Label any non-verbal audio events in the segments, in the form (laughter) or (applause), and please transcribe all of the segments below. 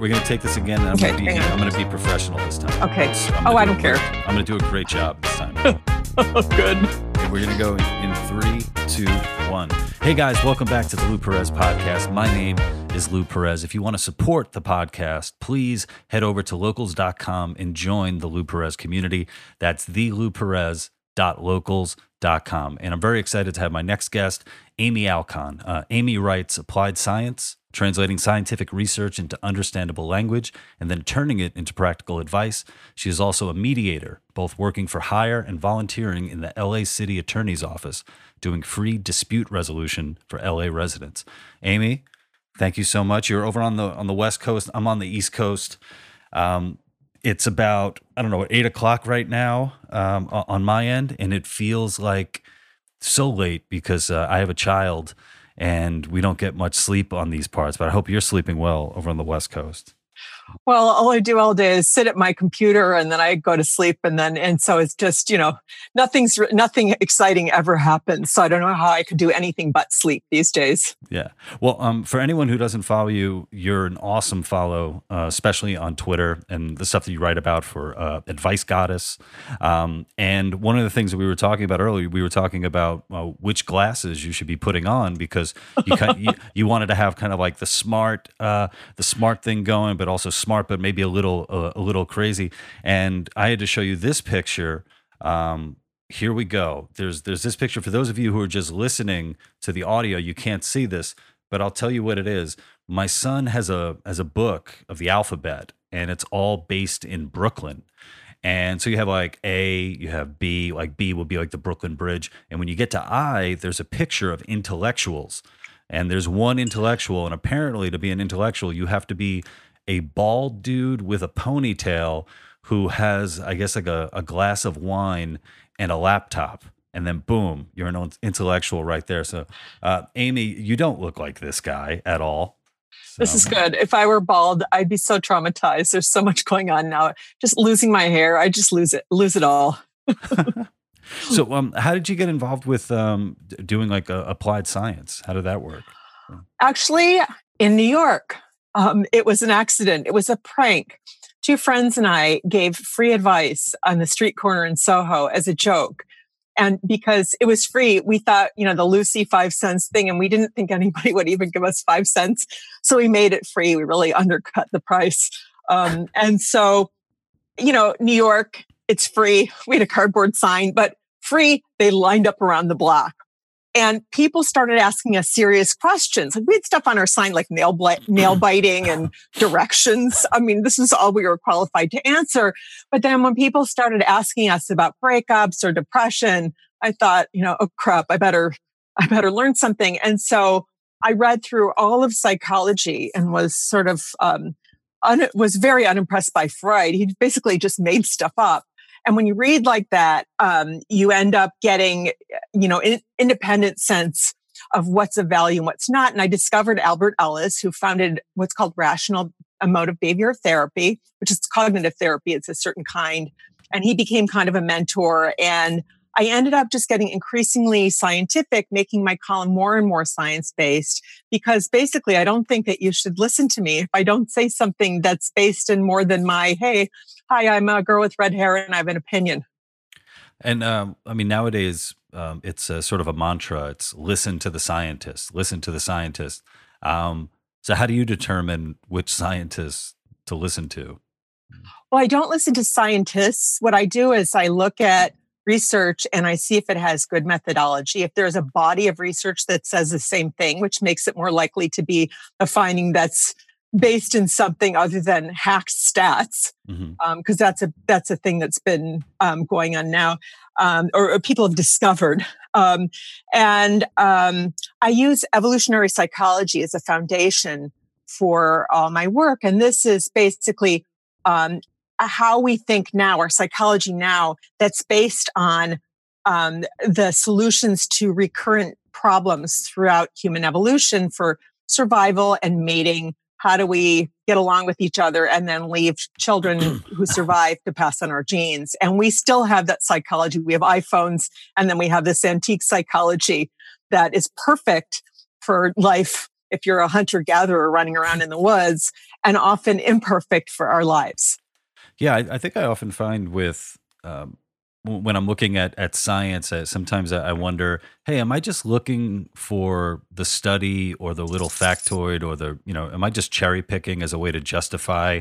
we're gonna take this again. And I'm Okay, gonna be. I'm gonna be professional this time. Okay. So Oh, gonna I do don't a great- care. I'm gonna do a great job this time. (laughs) Oh, good. And we're gonna go in, in three, two, one. Hey guys, welcome back to the Lou Perez podcast. My name is Lou Perez. If you want to support the podcast, please head over to locals.com and join the Lou Perez community. That's the Lou Perez locals.com. And I'm very excited to have my next guest, Amy Alkon. Uh, Amy writes applied science, translating scientific research into understandable language and then turning it into practical advice. She is also a mediator, both working for hire and volunteering in the LA City Attorney's Office, doing free dispute resolution for LA residents. Amy, thank you so much. You're over on the on the West Coast. I'm on the East Coast. Um, it's about I don't know eight o'clock right now um, on my end, and it feels like so late because uh, I have a child and we don't get much sleep on these parts. But I hope you're sleeping well over on the West Coast. Well, all I do all day is sit at my computer and then I go to sleep. And then, and so it's just, you know, nothing's, nothing exciting ever happens. So I don't know how I could do anything but sleep these days. Yeah. Well, um, for anyone who doesn't follow you, you're an awesome follow, uh, especially on Twitter and the stuff that you write about for uh, Advice Goddess. Um, and one of the things that we were talking about earlier, we were talking about uh, which glasses you should be putting on because you kind (laughs) you, you wanted to have kind of like the smart, uh, the smart thing going, but also smart, but maybe a little uh, a little crazy. And I had to show you this picture. Um, here we go. There's there's this picture for those of you who are just listening to the audio. You can't see this, but I'll tell you what it is. My son has a has a book of the alphabet, and it's all based in Brooklyn. And so you have like A, you have B, like B will be like the Brooklyn Bridge. And when you get to I, there's a picture of intellectuals. And there's one intellectual. And apparently, to be an intellectual, you have to be a bald dude with a ponytail who has, I guess, like a, a glass of wine and a laptop. And then, boom, you're an intellectual right there. So, uh, Amy, you don't look like this guy at all. This is good. If I were bald, I'd be so traumatized. There's so much going on now. Just losing my hair, I just lose it, lose it all. (laughs) So, um, how did you get involved with um, doing like applied science? How did that work? Actually, in New York, um, it was an accident. It was a prank. Two friends and I gave free advice on the street corner in Soho as a joke. And because it was free, we thought, you know, the Lucy five cents thing, and we didn't think (laughs) anybody would even give us five cents. So we made it free. We really (laughs) undercut the price. Um, and so, you know, New York, it's free. We had a cardboard sign, but free. They lined up around the block. And people started asking us serious questions. Like we had stuff on our sign like nail bli- (laughs) nail biting and directions. I mean, this is all we were qualified to answer. But then when people started asking us about breakups or depression, I thought, you know, oh crap, I better I better learn something. And so I read through all of psychology and was sort of um, un- was very unimpressed by Freud. He basically just made stuff up. And when you read like that, um, you end up getting, you know, an independent sense of what's of value and what's not. And I discovered Albert Ellis, who founded what's called rational emotive behavior therapy, which is cognitive therapy. It's a certain kind. And he became kind of a mentor. And I ended up just getting increasingly scientific, making my column more and more science based because basically I don't think that you should listen to me if I don't say something that's based in more than my, hey, hi, I'm a girl with red hair and I have an opinion. And um, I mean, nowadays um, it's a sort of a mantra. It's listen to the scientists, listen to the scientists. Um, so, how do you determine which scientists to listen to? Well, I don't listen to scientists. What I do is I look at research and I see if it has good methodology. If there's a body of research that says the same thing, which makes it more likely to be a finding that's based in something other than hacked stats, because that's a that's a thing that's been um, going on now, um, or, or people have discovered. Um, and um, I use evolutionary psychology as a foundation for all my work, and this is basically um, how we think now, our psychology now, that's based on um, the solutions to recurrent problems throughout human evolution for survival and mating. How do we get along with each other and then leave children (clears throat) who survive to pass on our genes? And we still have that psychology. We have iPhones and then we have this antique psychology that is perfect for life if you're a hunter gatherer running around in the woods, and often imperfect for our lives. Yeah, I, I think I often find with um, when I'm looking at at science, uh, sometimes I wonder, hey, am I just looking for the study or the little factoid or the you know, am I just cherry picking as a way to justify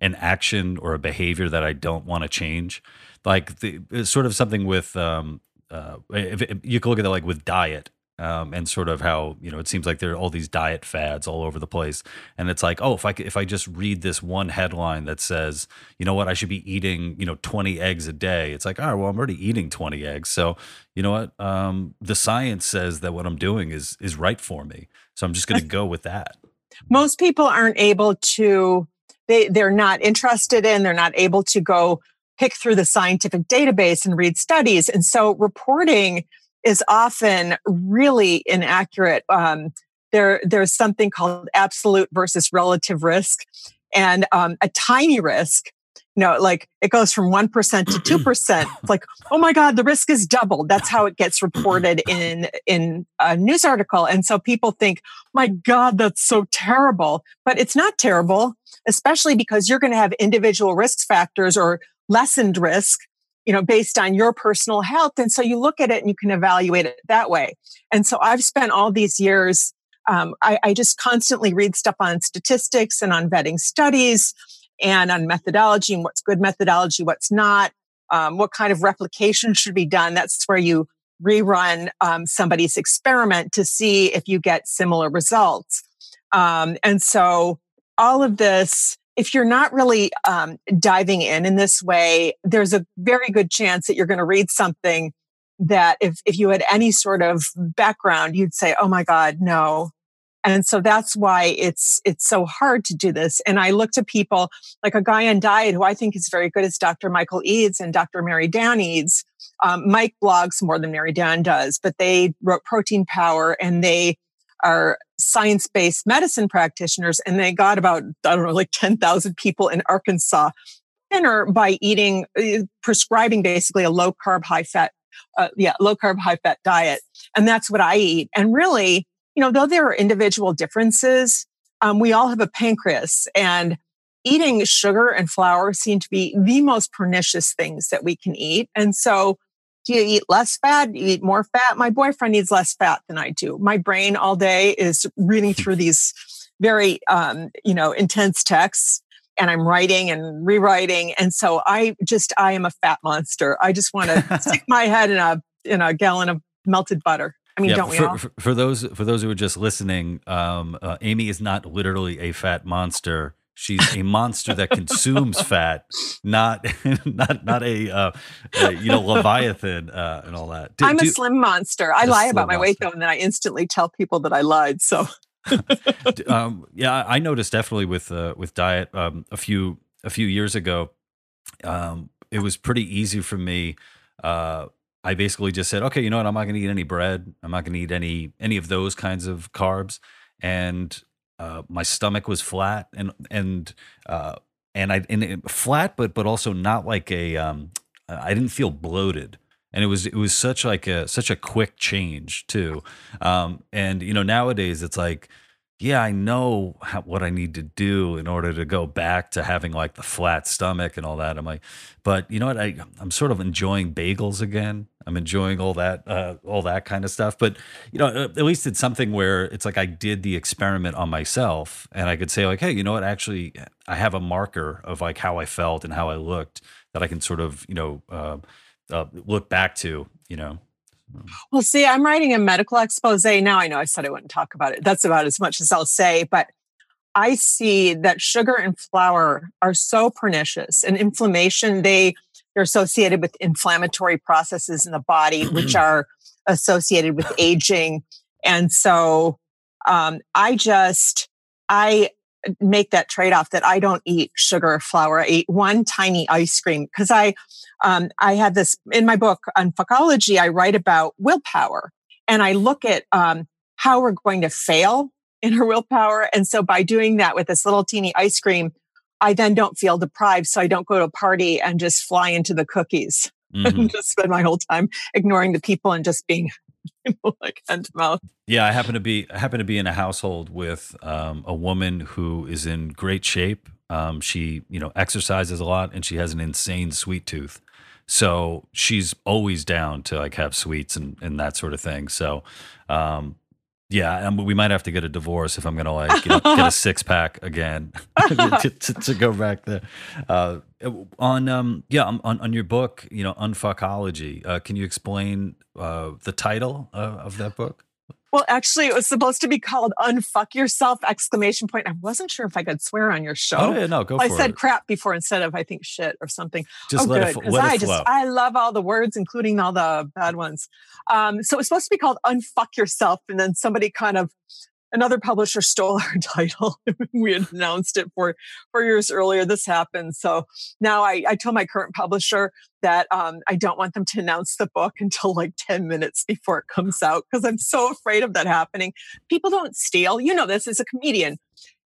an action or a behavior that I don't want to change? Like the, sort of something with um, uh, if, if you can look at it like with diet um, and sort of how you know it seems like there are all these diet fads all over the place, and it's like, oh, if I if I just read this one headline that says, you know what, I should be eating you know twenty eggs a day. It's like, all right, well, I'm already eating twenty eggs, so you know what, um, the science says that what I'm doing is is right for me, so I'm just going to go with that. Most people aren't able to. They they're not interested in. They're not able to go pick through the scientific database and read studies, and so reporting is often really inaccurate. Um, there, there's something called absolute versus relative risk, and um, a tiny risk. You know, like it goes from one percent to two (clears throat) percent. It's like, oh my God, the risk is doubled. That's how it gets reported in in a news article, and so people think, my God, that's so terrible. But it's not terrible, especially because you're going to have individual risk factors or lessened risk you know, based on your personal health. And so you look at it and you can evaluate it that way. And so I've spent all these years, um, I, I just constantly read stuff on statistics and on vetting studies and on methodology and what's good methodology, what's not, um, what kind of replication should be done. That's where you rerun um, somebody's experiment to see if you get similar results. Um, and so all of this if you're not really um, diving in in this way, there's a very good chance that you're going to read something that if, if you had any sort of background, you'd say, oh my God, no. And so that's why it's, it's so hard to do this. And I look to people like a guy on diet who I think is very good is Dr. Michael Eades and Dr. Mary Dan Eades. Um, Mike blogs more than Mary Dan does, but they wrote Protein Power and they are science based medicine practitioners, and they got about, I don't know, like 10,000 people in Arkansas thinner by eating, uh, prescribing basically a low carb, high fat, uh, yeah, low carb, high fat diet. And that's what I eat. And really, you know, though there are individual differences, um, we all have a pancreas and eating sugar and flour seem to be the most pernicious things that we can eat. And so do you eat less fat? Do you eat more fat? My boyfriend needs less fat than I do. My brain all day is reading through these very, um, you know, intense texts and I'm writing and rewriting. And so I just, I am a fat monster. I just want to stick (laughs) my head in a, in a gallon of melted butter. I mean, yeah, don't we for, all? For, for, those for those who are just listening, um, uh, Amy is not literally a fat monster. She's a monster that consumes fat, not (laughs) not not a, uh, a you know leviathan uh, and all that. Do, I'm a slim monster. I lie about my monster. weight though, and then I instantly tell people that I lied. So, (laughs) um, yeah, I noticed definitely with uh, with diet um, a few a few years ago. Um, it was pretty easy for me. Uh, I basically just said, okay, you know what? I'm not going to eat any bread. I'm not going to eat any any of those kinds of carbs, and uh, my stomach was flat and and uh, and I and flat, but but also not like a. Um, I didn't feel bloated, and it was it was such like a such a quick change too. Um, and you know nowadays it's like yeah, I know how, what I need to do in order to go back to having like the flat stomach and all that. I'm like, but you know what? I I'm sort of enjoying bagels again. I'm enjoying all that uh, all that kind of stuff. But you know, at least it's something where it's like I did the experiment on myself, and I could say like, hey, you know what? Actually, I have a marker of like how I felt and how I looked that I can sort of you know uh, uh, look back to. You know. Well, see, I'm writing a medical expose now. I know I said I wouldn't talk about it. That's about as much as I'll say, but I see that sugar and flour are so pernicious and inflammation, they they're associated with inflammatory processes in the body, which (clears throat) are associated with aging. And so um, I just I make that trade off that I don't eat sugar or flour. I eat one tiny ice cream because I um, I have this in my book Unfuckology. I write about willpower and I look at um, how we're going to fail in our willpower. And so by doing that with this little teeny ice cream, I then don't feel deprived. So I don't go to a party and just fly into the cookies (laughs) mm-hmm. and just spend my whole time ignoring the people and just being (laughs) like hand to mouth. Yeah, I happen to be I happen to be in a household with um, a woman who is in great shape. Um, she, you know, exercises a lot, and she has an insane sweet tooth. So she's always down to like have sweets and, and that sort of thing. So, um, yeah, and we might have to get a divorce if I'm going to like you know, get a (laughs) six pack again (laughs) to, to, to, go back there. Uh, on um, yeah, on, on your book, you know, Unfuckology. Uh, can you explain uh, the title of that book? Well, actually, it was supposed to be called "Unfuck Yourself!" Exclamation point. I wasn't sure if I could swear on your show. Oh yeah, no, go. For it. I said it. crap before instead of I think shit or something. Just oh, let good because I just I love all the words, including all the bad ones. Um, so it was supposed to be called "Unfuck Yourself," and then somebody kind of another publisher (laughs) stole our title. we had announced it for four years earlier. This happened. So now I, I told my current publisher that um, I don't want them to announce the book until like 10 minutes before it comes out because I'm so afraid of that happening. People don't steal. You know this as a comedian.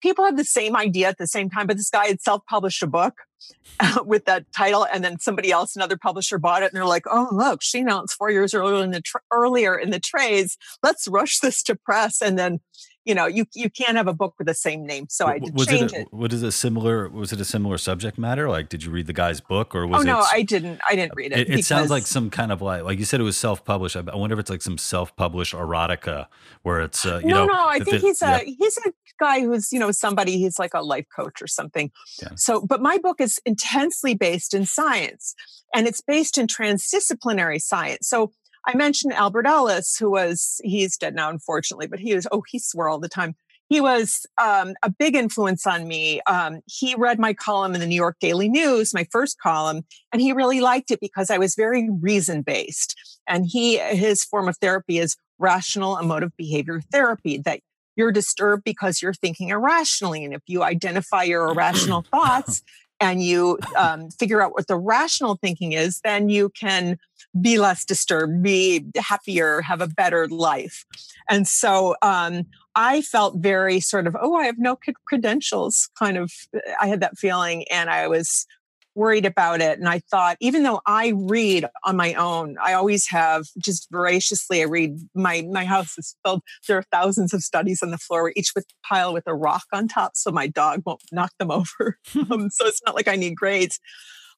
People have the same idea at the same time, but this guy had self published a book (laughs) with that title, and then somebody else, another publisher, bought it, and they're like, "Oh, look, she announced four years earlier in the tra- earlier in the trades. Let's rush this to press." And then, you know, you you can't have a book with the same name, so I did was change it, a, it. Was it a similar? Was it a similar subject matter? Like, did you read the guy's book, or was oh it? no, I didn't. I didn't read it. It, it sounds like some kind of like, like you said, it was self-published. I wonder if it's like some self-published erotica, where it's uh, you no, know. no. I think it, he's a yeah. he's a guy who's you know somebody. He's like a life coach or something. Yeah. So, but my book is intensely based in science, and it's based in transdisciplinary science. So. I mentioned Albert Ellis, who was, he's dead now, unfortunately, but he was, oh, he swore all the time he was um, a big influence on me. Um, he read my column in the New York Daily News, my first column, and he really liked it because I was very reason based. And he, his form of therapy is rational emotive behavior therapy that you're disturbed because you're thinking irrationally. And if you identify your irrational (coughs) thoughts and you um, figure out what the rational thinking is, then you can be less disturbed, be happier, have a better life. And so um, I felt very sort of, oh, I have no credentials, kind of. I had that feeling, and I was worried about it. And I thought, even though I read on my own, I always have just voraciously. I read my my house is filled. There are thousands of studies on the floor, each with pile with a rock on top, so my dog won't knock them (laughs) over. (laughs) um, so it's not like I need grades.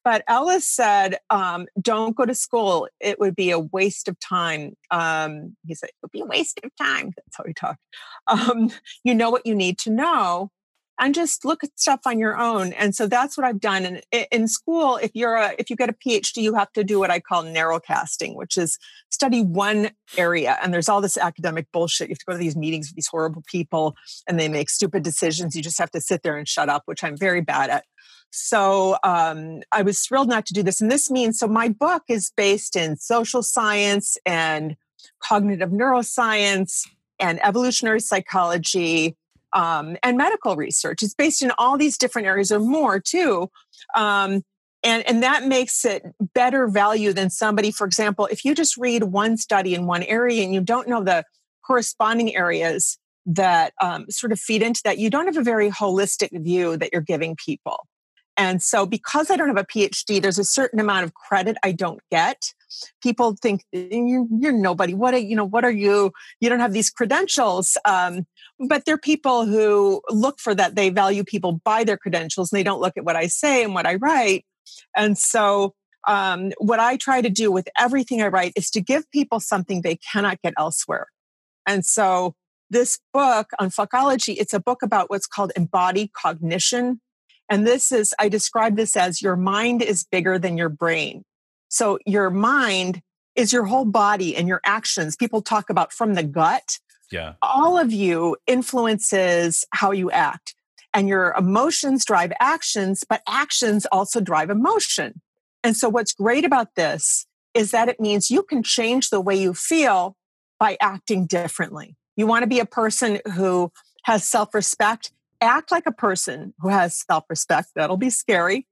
But Ellis said, um, don't go to school. It would be a waste of time. Um, he said, it would be a waste of time. That's how he talked. Um, you know what you need to know and just look at stuff on your own. And so that's what I've done. And in school, if you're a, if you get a PhD, you have to do what I call narrowcasting, which is study one area. And there's all this academic bullshit. You have to go to these meetings with these horrible people and they make stupid decisions. You just have to sit there and shut up, which I'm very bad at. So um, I was thrilled not to do this. And this means so my book is based in social science and cognitive neuroscience and evolutionary psychology um, and medical research. It's based in all these different areas or more too. Um, and, and that makes it better value than somebody, for example, if you just read one study in one area and you don't know the corresponding areas that um, sort of feed into that, you don't have a very holistic view that you're giving people. And so, because I don't have a PhD, there's a certain amount of credit I don't get. People think you're, nobody. What are you know? What are you? You don't have these credentials. Um, but they're people who look for that. They value people by their credentials, and they don't look at what I say and what I write. And so, um, what I try to do with everything I write is to give people something they cannot get elsewhere. And so, this book Unfuckology, it's a book about what's called embodied cognition and this is, I describe this as your mind is bigger than your brain. So your mind is your whole body and your actions. People talk about from the gut. Yeah. All of you influences how you act. And your emotions drive actions, but actions also drive emotion. And so what's great about this is that it means you can change the way you feel by acting differently. You want to be a person who has self respect act like a person who has self respect. That'll be scary.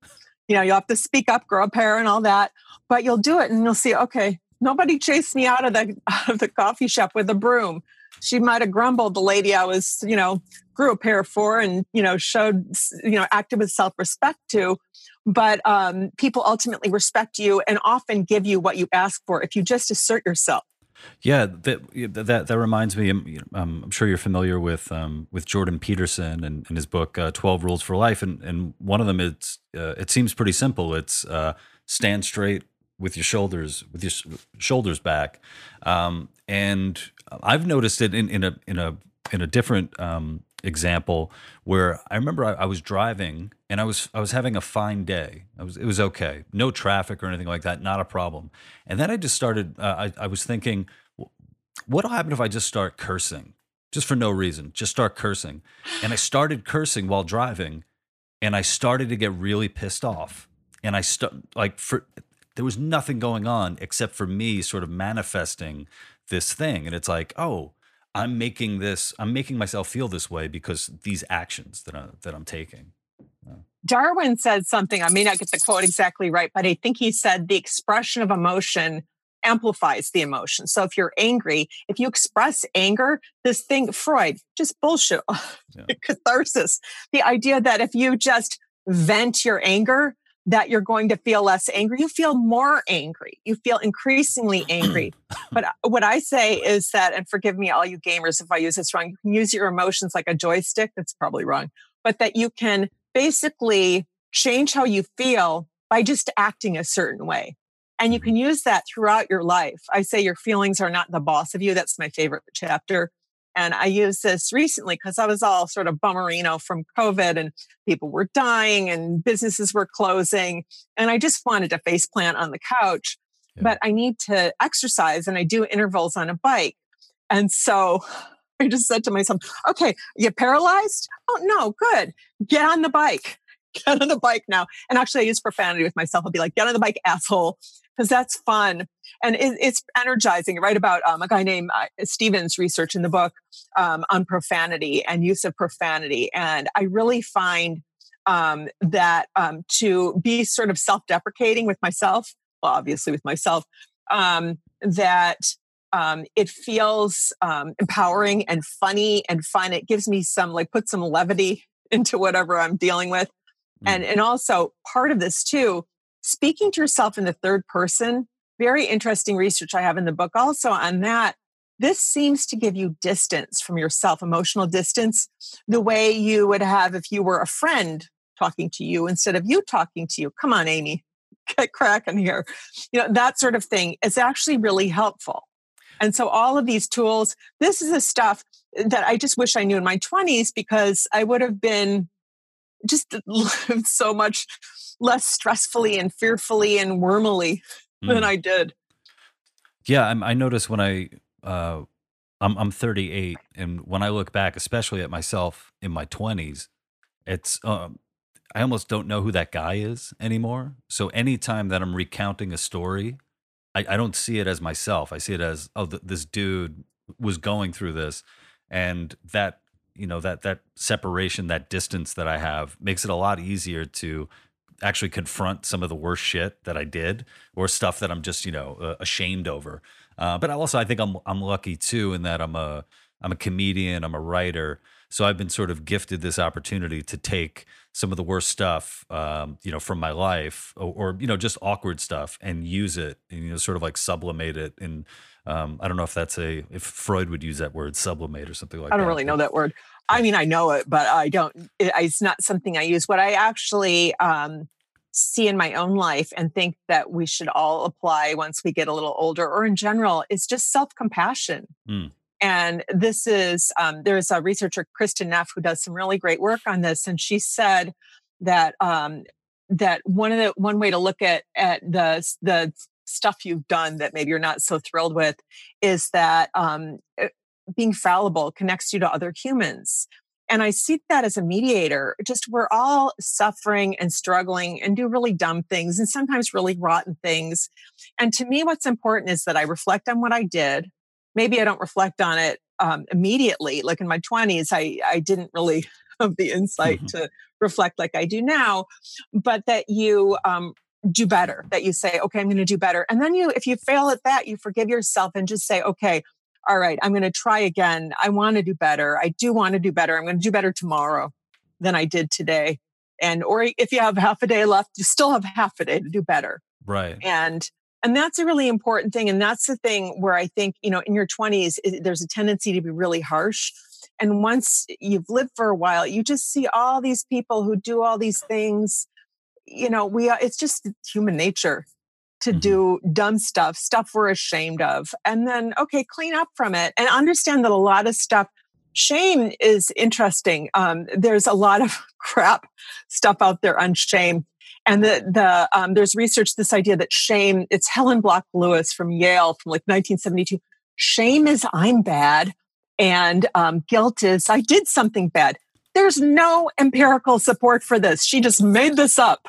You know, you'll have to speak up, grow a pair, and all that, but you'll do it and you'll see, okay, nobody chased me out of the (laughs) out of the coffee shop with a broom. She might have grumbled, the lady I was, you know, grew a pair for and, you know, showed, you know, acted with self respect to. But um, people ultimately respect you and often give you what you ask for if you just assert yourself. Yeah, that that that reminds me. Um, um, I'm sure you're familiar with um, with Jordan Peterson and, and his book uh, Twelve Rules for Life, and and one of them it's uh, it seems pretty simple. It's uh, stand straight with your shoulders with your shoulders back, um, and I've noticed it in, in a in a in a different um, example where I remember I, I, was driving and I was I was having a fine day. I was it was okay, no traffic or anything like that, not a problem. And then I just started. Uh, I, I was thinking, what'll happen if I just start cursing, just for no reason, just start cursing. And I started cursing while driving, and I started to get really pissed off. And I start like for there was nothing going on except for me sort of manifesting this thing, and it's like, oh I'm making this, I'm making myself feel this way because these actions that, I, that I'm taking. Darwin said something, I may not get the quote exactly right, but I think he said the expression of emotion amplifies the emotion. So if you're angry, if you express anger, this thing, Freud, just bullshit, (laughs) yeah. catharsis. The idea that if you just vent your anger, that you're going to feel less angry. You feel more angry. You feel increasingly angry. (clears throat) but uh, what I say is that, and forgive me, all you gamers, if I use this wrong, you can use your emotions like a joystick. That's probably wrong, but that you can basically change how you feel by just acting a certain way. And you mm-hmm. can use that throughout your life. I say your feelings are not the boss of you. That's my favorite chapter. And I used this recently because I was all sort of bummerino from COVID and people were dying and businesses were closing. And I just wanted to face plant on the couch. Yeah. But I need to exercise and I do intervals on a bike. And so I just said to myself, okay, you paralyzed? Oh, no, good. Get on the bike. (laughs) Get on the bike now. And actually, I use profanity with myself. I'll be like, get on the bike, asshole because that's fun and it, it's energizing. Right about um, a guy named uh, Stephens research in the book um, on profanity and use of profanity, and I really find um, that um, to be sort of self-deprecating with myself, well, obviously with myself, um, that um, it feels empowering and funny and fun. It gives me some like put some levity (laughs) into whatever I'm dealing with. Mm. And, and also part of this too speaking to yourself in the third person, very interesting research I have in the book also on that. This seems to give you distance from yourself, emotional distance, the way you would have if you were a friend talking to you instead of you talking to you. Come on, Amy, (laughs) get cracking here. You know, that sort of thing is actually really helpful. And so all of these tools, this is the stuff that I just wish I knew in my 20s because I would have been just (laughs) lived so much less stressfully and fearfully and wormily mm. than I did. Yeah, I'm, i notice when I uh, I'm I'm 38, and when I look back, especially at myself in my 20s, it's um, I almost don't know who that guy is anymore. So anytime that I'm recounting a story, I, I don't see it as myself. I see it as oh, th- this dude was going through this, and that you know that that separation, that distance that I have makes it a lot easier to actually confront some of the worst shit that I did or stuff that I'm just you know uh, ashamed over. Uh, but also, I think I'm I'm lucky too in that I'm a I'm a comedian, I'm a writer, so I've been sort of gifted this opportunity to take some of the worst stuff, um, you know, from my life, or, or, you know, just awkward stuff, and use it, and you know, sort of like sublimate it. And um, I don't know if that's a if Freud would use that word, sublimate, or something like that. I don't that. really know that word. I mean, I know it, but I don't. It, it's not something I use. What I actually um, see in my own life and think that we should all apply once we get a little older, or in general, is just self compassion. Mm. And this is um, there's a researcher, Kristin Neff, who does some really great work on this, and she said that um, that one of the one way to look at at the the stuff you've done that maybe you're not so thrilled with is that um, eh, being fallible connects you to other humans. And I see that as a mediator. Just we're all suffering and struggling and do really dumb things and sometimes really rotten things. And to me, what's important is that I reflect on what I did. Maybe I don't reflect on it um, immediately. Like in my 20s, I, I didn't really (laughs) have the insight mm-hmm. to reflect like I do now, but that you um, do better, that you say, okay, I'm going to do better. And then you, if you fail at that, you forgive yourself and just say, okay, all right, I'm going to try again. I want to do better. I do want to do better. I'm going to do better tomorrow than I did today. And, or if you have half a day left, you still have half a day to do better. Right. And, And that's a really important thing. And that's the thing where I think, you know, in your 20s, there's a tendency to be really harsh. And once you've lived for a while, you just see all these people who do all these things. You know, we, are, it's just human nature to mm-hmm. do dumb stuff, stuff we're ashamed of. And then, okay, clean up from it and understand that a lot of stuff, shame is interesting. Um, there's a lot of (laughs) crap stuff out there on shame. And the, the um, there's research this idea that shame, it's Helen Block Lewis from Yale from like 1972. Shame is I'm bad, and um, guilt is I did something bad. There's no empirical support for this. She just made this up.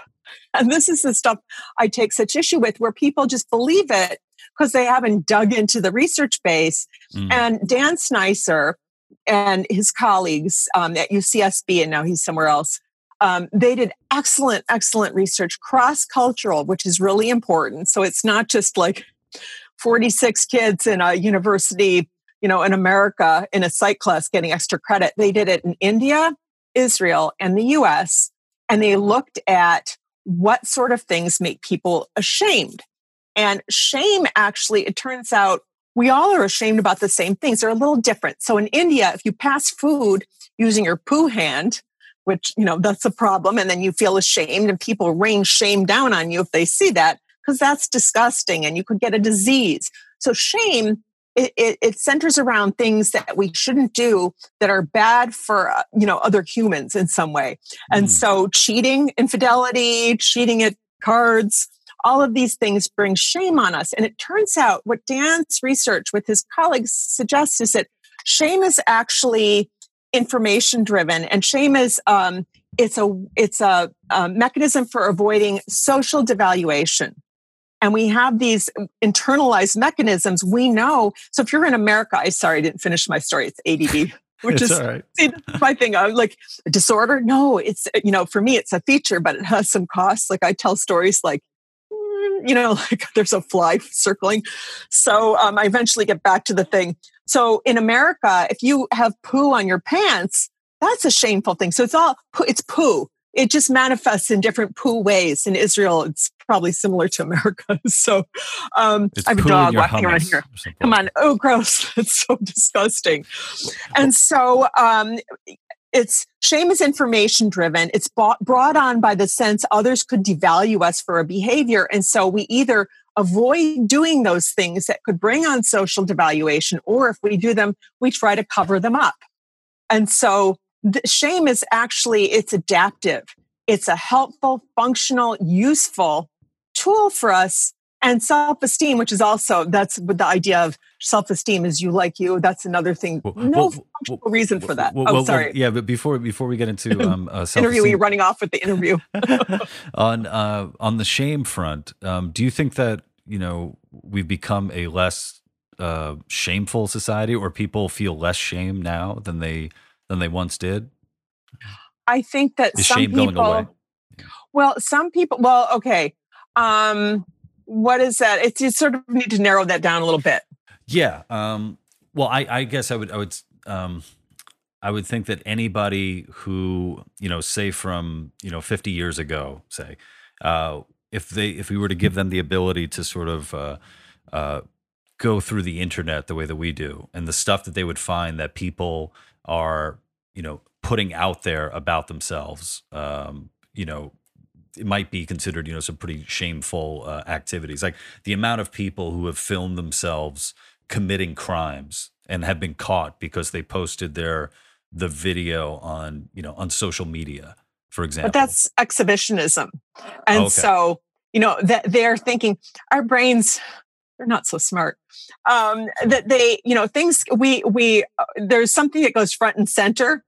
And this is the stuff I take such issue with where people just believe it because they haven't dug into the research base. Mm. And Dan Sznycer and his colleagues um, at UCSB, and now he's somewhere else, um, they did excellent, excellent research, cross cultural, which is really important. So it's not just like 46 kids in a university, you know, in America in a psych class getting extra credit. They did it in India, Israel, and the US. And they looked at what sort of things make people ashamed. And shame actually, it turns out we all are ashamed about the same things. They're a little different. So in India, if you pass food using your poo hand, which, you know, that's a problem. And then you feel ashamed and people rain shame down on you if they see that because that's disgusting and you could get a disease. So shame, it, it, it, centers around things that we shouldn't do that are bad for, uh, you know, other humans in some way. And mm. so cheating, infidelity, cheating at cards, all of these things bring shame on us. And it turns out what Dan's research with his colleagues suggests is that shame is actually information driven. And shame is um, it's a it's a, a mechanism for avoiding social devaluation. And we have these internalized mechanisms we know. So if you're in america i sorry i didn't finish my story it's add (laughs) which it's is right. see, my thing i'm like a disorder? No it's you know for me it's a feature but it has some costs. Like i tell stories like you know (laughs) like there's a fly circling. So um, i eventually get back to the thing so in America, if you have poo on your pants, that's a shameful thing. So it's all, it's poo. It just manifests in different poo ways. In Israel, it's probably similar to (laughs) America. So um, I have a dog walking around here. Come on. Oh, gross. (laughs) It's so disgusting. And so um, it's shame is information driven. It's bought, brought on by the sense others could devalue us for a behavior. And so we either avoid doing those things that could bring on social devaluation, or if we do them, we try to cover them up. And so the shame is actually, it's adaptive. It's a helpful, functional, useful tool for us and self-esteem which is also that's the idea of self-esteem is you like you that's another thing. No well, well, reason for that. well, oh sorry. yeah but before before we get into (laughs) um uh, interview running off with the interview. (laughs) On uh on the shame front um do you think that you know we've become a less uh shameful society or people feel less shame now than they than they once did? I think that is some people well some people well okay um what is that? It's you sort of need to narrow that down a little bit. Yeah. Um, well, I, I guess I would I would um, I would think that anybody who you know, say from you know, fifty years ago, say, uh, if they if we were to give them the ability to sort of uh, uh, go through the internet the way that we do, and the stuff that they would find that people are you know putting out there about themselves, um, you know, it might be considered, you know, some pretty shameful uh, activities. Like the amount of people who have filmed themselves committing crimes and have been caught because they posted their the video on, you know, on social media, for example. But that's exhibitionism, and okay. so you know that they're thinking our brains they're not so smart um, that they you know things we we uh, there's something that goes front and center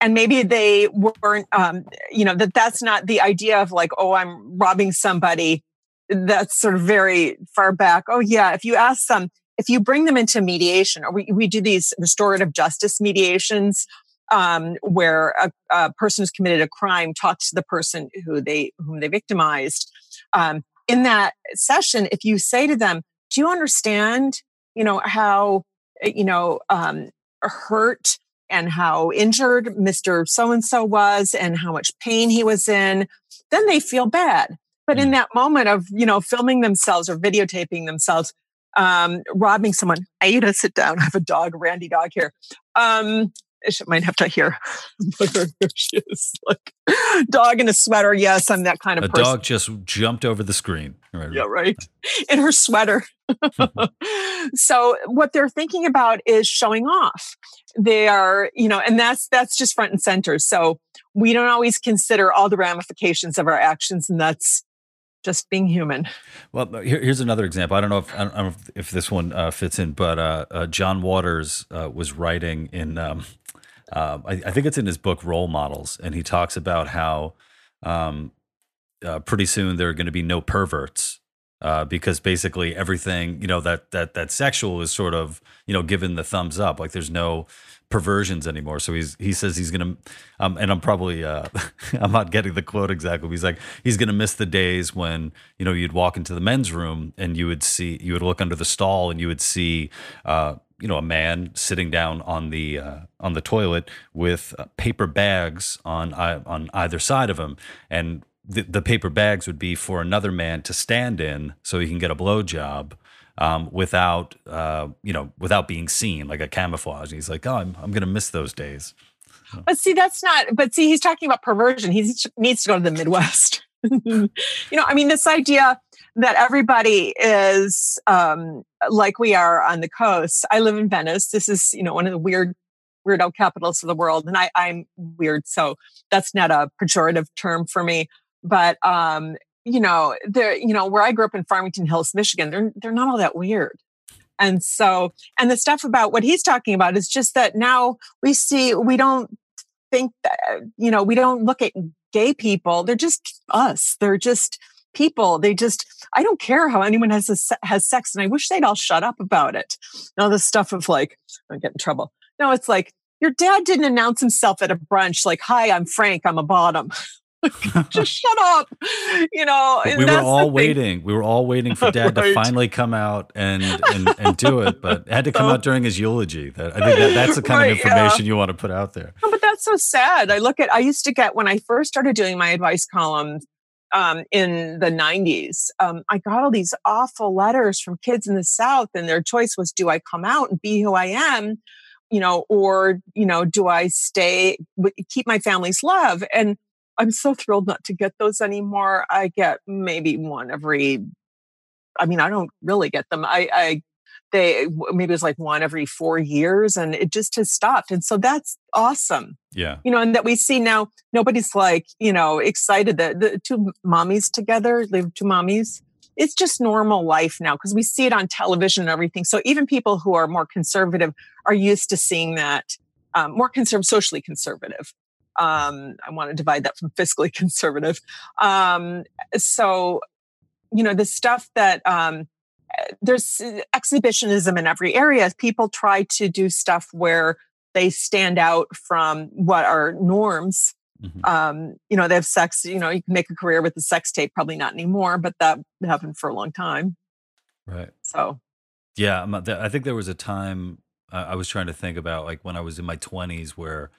and maybe they weren't um, you know that that's not the idea of like oh i'm robbing somebody. That's sort of very far back. Oh yeah if you ask them if you bring them into mediation or we, we do these restorative justice mediations um, where a, a, person who's committed a crime talks to the person who they whom they victimized. Um, in that session if you say to them do you understand you know how you know um, hurt and how injured Mr. So and so was and how much pain he was in, then they feel bad. But in that moment of, you know, filming themselves or videotaping themselves, um, robbing someone, Aida, sit down. (laughs) I have a dog, a Randy dog here. Um, I might have to hear. (laughs) she is like dog in a sweater. Yes, I'm that kind of a person. dog just jumped over the screen. Right. Yeah, right. (laughs) In her sweater. (laughs) so what they're thinking about is showing off. They are, you know, and that's that's just front and center. So we don't always consider all the ramifications of our actions, and that's just being human. Well, here, here's another example. I don't know if I don't, know if this one uh, fits in, but uh, uh, John Waters uh, was writing in. Um, uh, I, I, think it's in his book Role Models, and he talks about how um, uh, pretty soon there are going to be no perverts uh, because basically everything you know that that that sexual is sort of you know given the thumbs up. Like there's no perversions anymore. So he's he says he's gonna, um, and I'm probably uh, (laughs) I'm not getting the quote exactly. But he's like he's gonna miss the days when you know you'd walk into the men's room and you would see you would look under the stall and you would see. Uh, you know, a man sitting down on the uh, on the toilet with uh, paper bags on on either side of him, and the, the paper bags would be for another man to stand in so he can get a blowjob um, without uh, you know without being seen like a camouflage. And he's like, oh, I'm I'm gonna miss those days. But see, that's not. But see, he's talking about perversion. He needs to go to the Midwest. (laughs) you know, I mean, this idea that everybody is um, like we are on the coast. I live in Venice. This is you know one of the weird weirdo capitals of the world, and I, I'm weird, so that's not a pejorative term for me. But um, you know, there, you know, where I grew up in Farmington Hills, Michigan, they're they're not all that weird. And so, and the stuff about what he's talking about is just that now we see we don't think that you know we don't look at gay people. They're just us. They're just people. They just I don't care how anyone has a, has sex, and I wish they'd all shut up about it. All the stuff of like I get in trouble. No, it's like your dad didn't announce himself at a brunch like, "Hi, I'm Frank. I'm a bottom." (laughs) just shut up you know we were all waiting we were all waiting for (laughs) dad right. to finally come out and, and and do it (laughs) but it had to come out during his eulogy that i think that, that's the kind right, of information yeah. you want to put out there no, but that's so sad i look at i used to get when i first started doing my advice columns um, in the 90s um, i got all these awful letters from kids in the south and their choice was do i come out and be who i am you know or you know do i stay keep my family's love and I'm so thrilled not to get those anymore. I get maybe one every, I mean, I don't really get them. I, I, they maybe it's like one every four years and it just has stopped. And so that's awesome. Yeah. You know, and that we see now nobody's like, you know, excited that the two mommies together, live two mommies. It's just normal life now because we see it on television and everything. So even people who are more conservative are used to seeing that um, more conservative, socially conservative. Um, I want to divide that from fiscally (laughs) conservative. Um, so, you know, the stuff that um, there's exhibitionism in every area. People try to do stuff where they stand out from what are norms. Mm-hmm. Um, you know, they have sex. You know, you can make a career with the sex tape. Probably not anymore, but that happened for a long time. Right. So. Yeah, I think there was a time I was trying to think about, like when I was in my twenties, where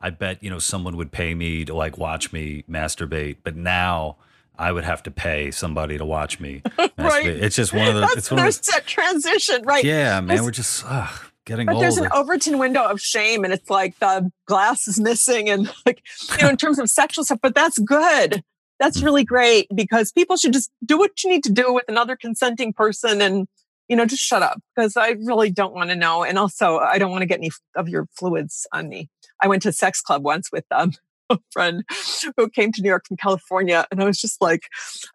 I bet you know someone would pay me to like watch me masturbate, but now I would have to pay somebody to watch me. (laughs) right. It's just one of the. That's, it's one there's that transition, right? Yeah, man, we're just getting. But older. there's an Overton window of shame, and it's like the glass is missing, and like you know, in terms of sexual stuff. But that's good. That's mm. really great because people should just do what you need to do with another consenting person, and you know, just shut up because I really don't want to know, and also I don't want to get any of your fluids on me. I went to a sex club once with um, (laughs) friend who came to New York from California, and I was just like,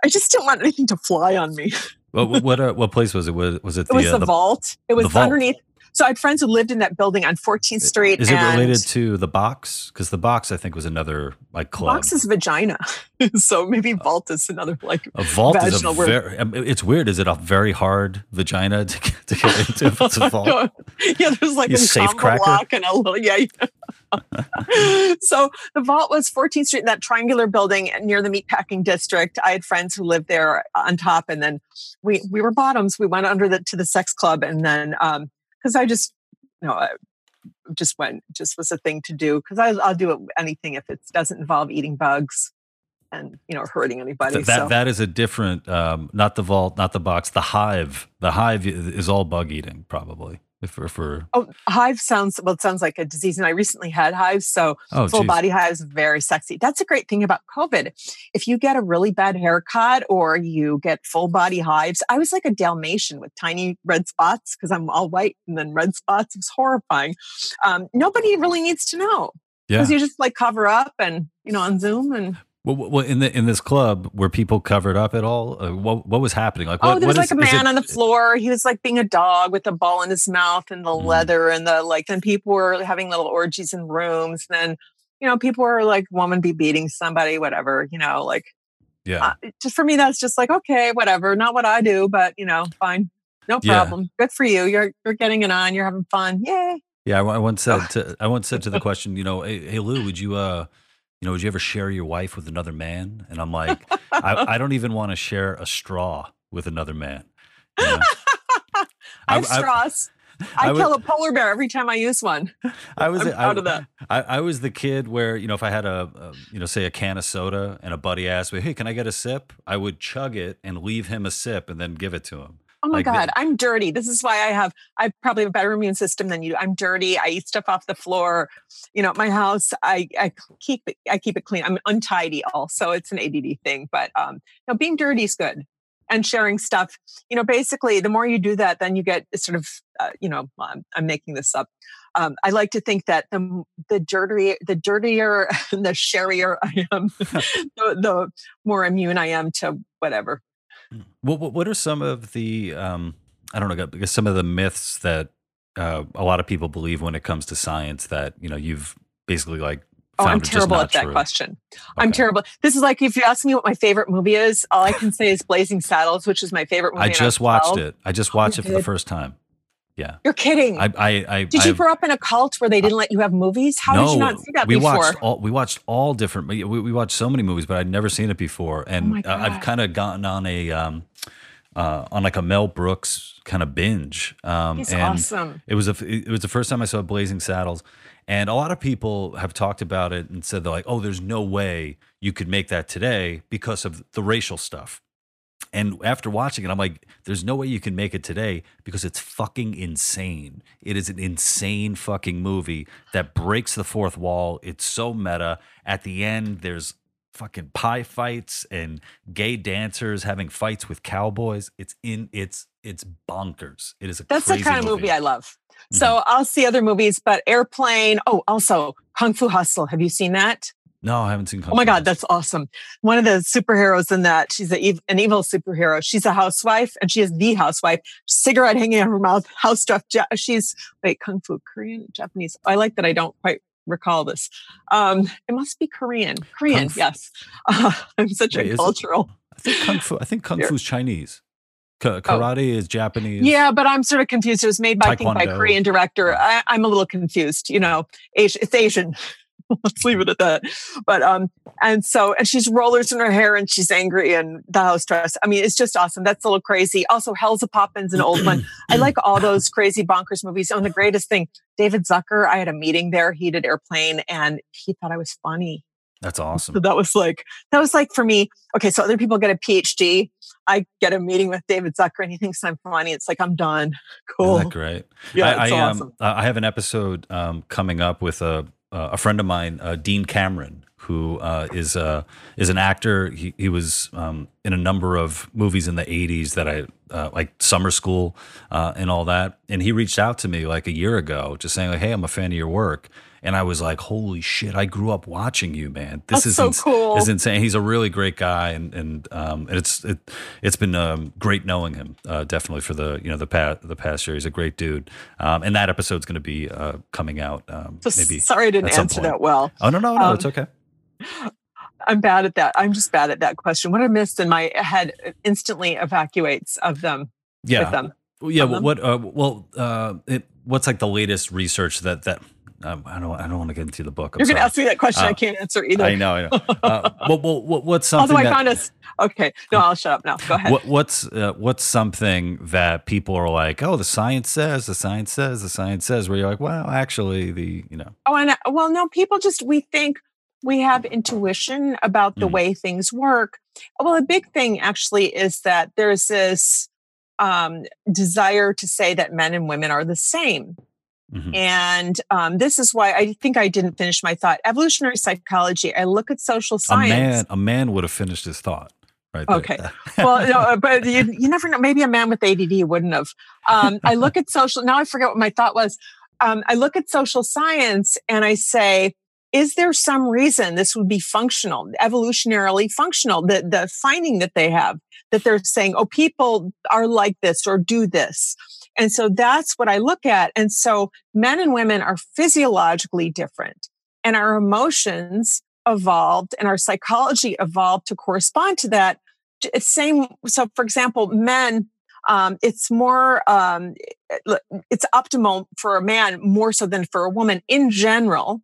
I just didn't want anything to fly on me. what what uh, (laughs) what place was it? Was, was it? The, it was uh, the, the, vault. It was underneath. So I had friends who lived in that building on 14th Street. Is it related to the box? Because the box, I think, was another like club. Box is vagina, (laughs) so maybe vault is another like a vault is a very. It's weird. Is it a very hard vagina to get, to get into? It's a (laughs) vault. yeah, there's like you a safe cracker lock and a little yeah. (laughs) so the vault was 14th Street, in that triangular building near the meatpacking district. I had friends who lived there on top, and then we we were bottoms. We went under the to the sex club, and then um, because I just, you know, I just went, just was a thing to do because I'll do anything if it doesn't involve eating bugs. And you know hurting anybody. Th- that so. that is a different, um, not the vault, not the box, the hive. The hive is all bug eating, probably. For, for oh, hive sounds well. It sounds like a disease, and I recently had hives, so oh, full geez. body hives very sexy. That's a great thing about COVID. If you get a really bad haircut or you get full body hives, I was like a Dalmatian with tiny red spots because I'm all white and then red spots. It was horrifying. Um, nobody really needs to know yeah. because you just like cover up and you know on Zoom and Well, well, in the in this club, were people covered up at all? Uh, what what was happening? Like, oh, there was what like is- a man it- on the floor. He was like being a dog with a ball in his mouth and the Mhm. leather and the like. Then people were having little orgies in rooms. Then you know people were like woman be beating somebody, whatever. You know, like Yeah, uh, just for me, that's just like okay, whatever. Not what I do, but you know, fine, no Yeah. problem. Good for you. You're you're getting it on. You're having fun. Yay! yeah. I, I once said to I once said to the question, you know, hey, hey Lou, would you uh, you know, would you ever share your wife with another man? And I'm like, I, I don't even want to share a straw with another man. you know? (laughs) I have I- straws. I I, kill a polar bear every time I use one. (laughs) I was I'm of that. I, I was the kid where you know if I had a, a you know say a can of soda and a buddy asked me, "Hey, can I get a sip?" I would chug it and leave him a sip and then give it to him. Oh my Like the- God, I'm dirty. This is why I have, I probably have a better immune system than you. I'm dirty. I eat stuff off the floor. You know, at my house, I, I keep it, I keep it clean. I'm untidy also. It's an ADD thing, but, um, no, being dirty is good. And sharing stuff, you know, basically the more you do that, then you get sort of, uh, you know, I'm, I'm making this up. Um, I like to think that the the dirtier, the dirtier, and (laughs) the sharier I am, (laughs) the, the more immune I am to whatever. What what, what are some of the um, I don't know because some of the myths that uh, a lot of people believe when it comes to science that you know you've basically like Oh, I'm terrible at that true. question. I'm terrible. This is like if you ask me what my favorite movie is, all I can say is Blazing Saddles, which is my favorite movie. I just watched 12. it. I just Oh, watched you it for the first time. Yeah, You're kidding. I I, I did you I've- grow up in a cult where they didn't let you have movies? How no, did you not see that we before? watched all we watched all different. We, we watched so many movies, but I'd never seen it before, and Oh uh, I've kind of gotten on a um, uh, on like a Mel Brooks kind of binge. Um, He's and awesome. It was a, it was the first time I saw Blazing Saddles, and a lot of people have talked about it and said they're like, "Oh, there's no way you could make that today because of the racial stuff." And after watching it, I'm like, there's no way you can make it today because it's fucking insane. It is an insane fucking movie that breaks the fourth wall. It's so meta. At the end, there's fucking pie fights and gay dancers having fights with cowboys. It's in it's it's bonkers. It is a That's the kind of movie I love. So Mm-hmm. I'll see other movies, but Airplane. Oh, also Kung Fu Hustle. Have you seen that? No, I haven't seen. Kung Oh my God, that's awesome. One of the superheroes in that, she's a, an evil superhero. She's a housewife and she is the housewife. Cigarette hanging out of her mouth, (laughs) house stuff. She's, wait, Kung Fu, Korean, Japanese. I like that I don't quite recall this. Um, it must be Korean. Korean, yes. Uh, (laughs) I'm such Wait, is a cultural. I think kung fu. I think kung Here. fu's Chinese. Ka- karate is Japanese. Yeah, but I'm sort of confused. It was made by, I think, by a Korean director. I, I'm a little confused. You know, Asian, it's Asian. (laughs) Let's leave it at that. But um, and so and she's rollers in her hair and she's angry and the house dress. I mean, it's just awesome. That's a little crazy. Also, Hellzapoppins, an old one. (clears throat) I like all those crazy bonkers movies. Oh, and the greatest thing, David Zucker. I had a meeting there. He did Airplane, and he thought I was funny. That's So awesome. that was like that was like for me. Okay, so other people get a PhD. I get a meeting with David Zucker, and he thinks I'm funny. It's like I'm done. Cool. (laughs) Isn't that great? Yeah, I, it's I, awesome. Um, I have an episode um, coming up with a uh, a friend of mine, uh, Dean Cameron, who uh, is uh, is an actor. He he was um, in a number of movies in the '80s that I uh, like Summer School and all that. And he reached out to me like a year ago, just saying like, "Hey, I'm a fan of your work." And I was like, "Holy shit! I grew up watching you, man. This is so ins- cool. is insane." He's a really great guy, and and um, and it's it it's been um, great knowing him. Uh, definitely for the you know the past the past year, he's a great dude. Um, and that episode's going to be uh, coming out um, So maybe. sorry I didn't answer that well. Oh no no no, Um, it's okay. (laughs) I'm bad at that. I'm just bad at that question. What I missed in my head instantly evacuates of them Yeah, with them. Yeah. Well, what? Uh, well, uh, it, what's like the latest research that that um, I don't I don't want to get into the book. I'm You're going to ask me that question. I Uh, can't answer either. I know. I know. Uh, (laughs) well, well, what, what's something Although I that, found us. Okay. No, I'll shut up now. Go ahead. what, what's uh, what's something that people are like, oh, the science says, the science says, the science says, where you're like, well, actually, the you know, Oh, and I- well, no, people just we think we have intuition about the mm. way things work. Well, a big thing actually is that there's this um, desire to say that men and women are the same. Mm-hmm. And um, this is why I think I didn't finish my thought. Evolutionary psychology, I look at social science. A man, a man would have finished his thought. Right. Okay. (laughs) well, no, uh, but you, you never know. Maybe a man with ADD wouldn't have. Um, I look at social, now I forget what my thought was. Um, I look at social science and I say, is there some reason this would be functional, evolutionarily functional? The, the finding that they have that they're saying, oh, people are like this or do this. And so that's what I look at. And so men and women are physiologically different and our emotions evolved and our psychology evolved to correspond to that. Same. So for example, men, um, it's more, um, it's optimal for a man more so than for a woman in general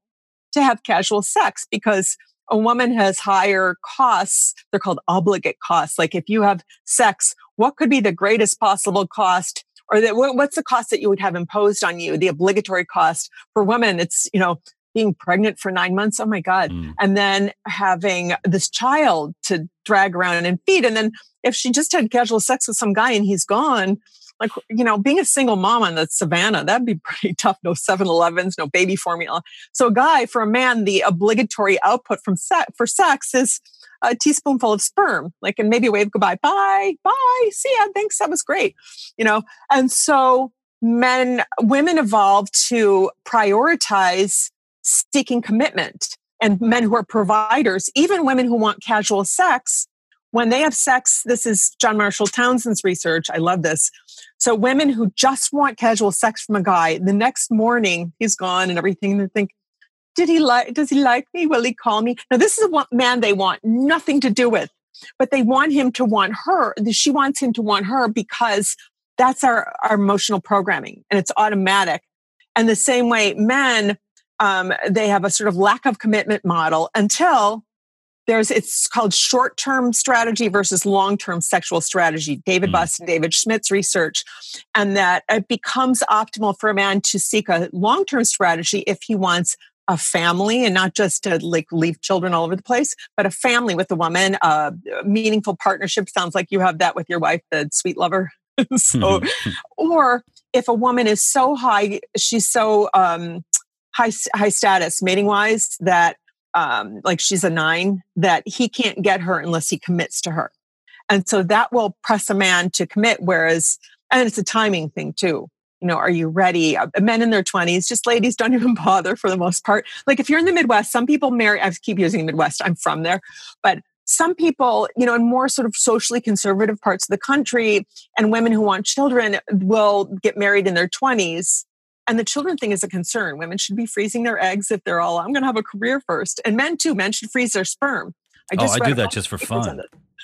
to have casual sex because a woman has higher costs. They're called obligate costs. Like if you have sex, what could be the greatest possible cost or that what's the cost that you would have imposed on you the obligatory cost for women? It's you know being pregnant for nine months oh my god. Mm. and then having this child to drag around and feed. And then if she just had casual sex with some guy and he's gone like you know being a single mom on the savannah that'd be (laughs) pretty tough. No 7-elevens no baby formula. So a guy for a man the obligatory output from sex for sex is a teaspoonful of sperm, like, and maybe wave goodbye, bye, bye, see ya, thanks, that was great, you know? And so men, women evolved to prioritize seeking commitment. And men who are providers, even women who want casual sex, when they have sex, this is John Marshall Townsend's research. I love this. So women who just want casual sex from a guy, the next morning he's gone and everything, they think, did he like, does he like me? Will he call me? Now, this is a man they want nothing to do with, but they want him to want her. She wants him to want her because that's our, our emotional programming and it's automatic. And the same way men, um, they have a sort of lack of commitment model until there's it's called short-term strategy versus long-term sexual strategy david mm. buss and david Schmitt's research and that it becomes optimal for a man to seek a long-term strategy if he wants a family and not just to like leave children all over the place, but a family with a woman, a meaningful partnership. Sounds like you have that with your wife, the sweet lover. (laughs) so, or if a woman is so high, she's so um, high high status mating wise that um, like she's a nine that he can't get her unless he commits to her, and so that will press a man to commit. Whereas, and it's a timing thing too you know, are you ready? Uh, men in their 20s, just ladies don't even (laughs) bother for the most part. Like if you're in the Midwest, some people marry, I keep using Midwest, I'm from there, but some people, you know, in more sort of socially conservative parts of the country and women who want children will get married in their 20s. And the children thing is a concern. Women should be freezing their eggs if they're all, I'm going to have a career first. And men too, men should freeze their sperm. I oh, just oh, I do that just for fun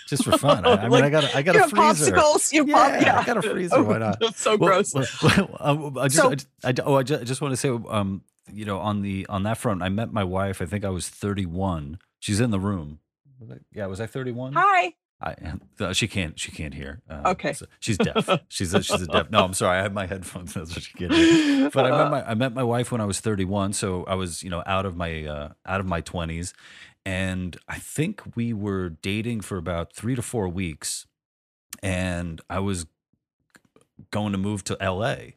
just for fun. I, I (laughs) mean, like, I got I got a freezer. Popsicles, you yeah, pop, yeah, I got a freezer. (laughs) Why not? That's so well, gross. Well, (laughs) um, I just, so, I, I, oh, I just, I just want to say, um, you know, on the on that front, I met my wife. I think I was 31. She's in the room. Was I, yeah, was I 31? Hi. I uh, she can't she can't hear. Uh, okay, so she's deaf. She's a, she's a deaf. No, I'm sorry. I have my headphones, so she can't hear. But I met my I met my wife when I was 31, so I was you know out of my uh, out of my 20s, and I think we were dating for about three to four weeks. And I was going to move to LA.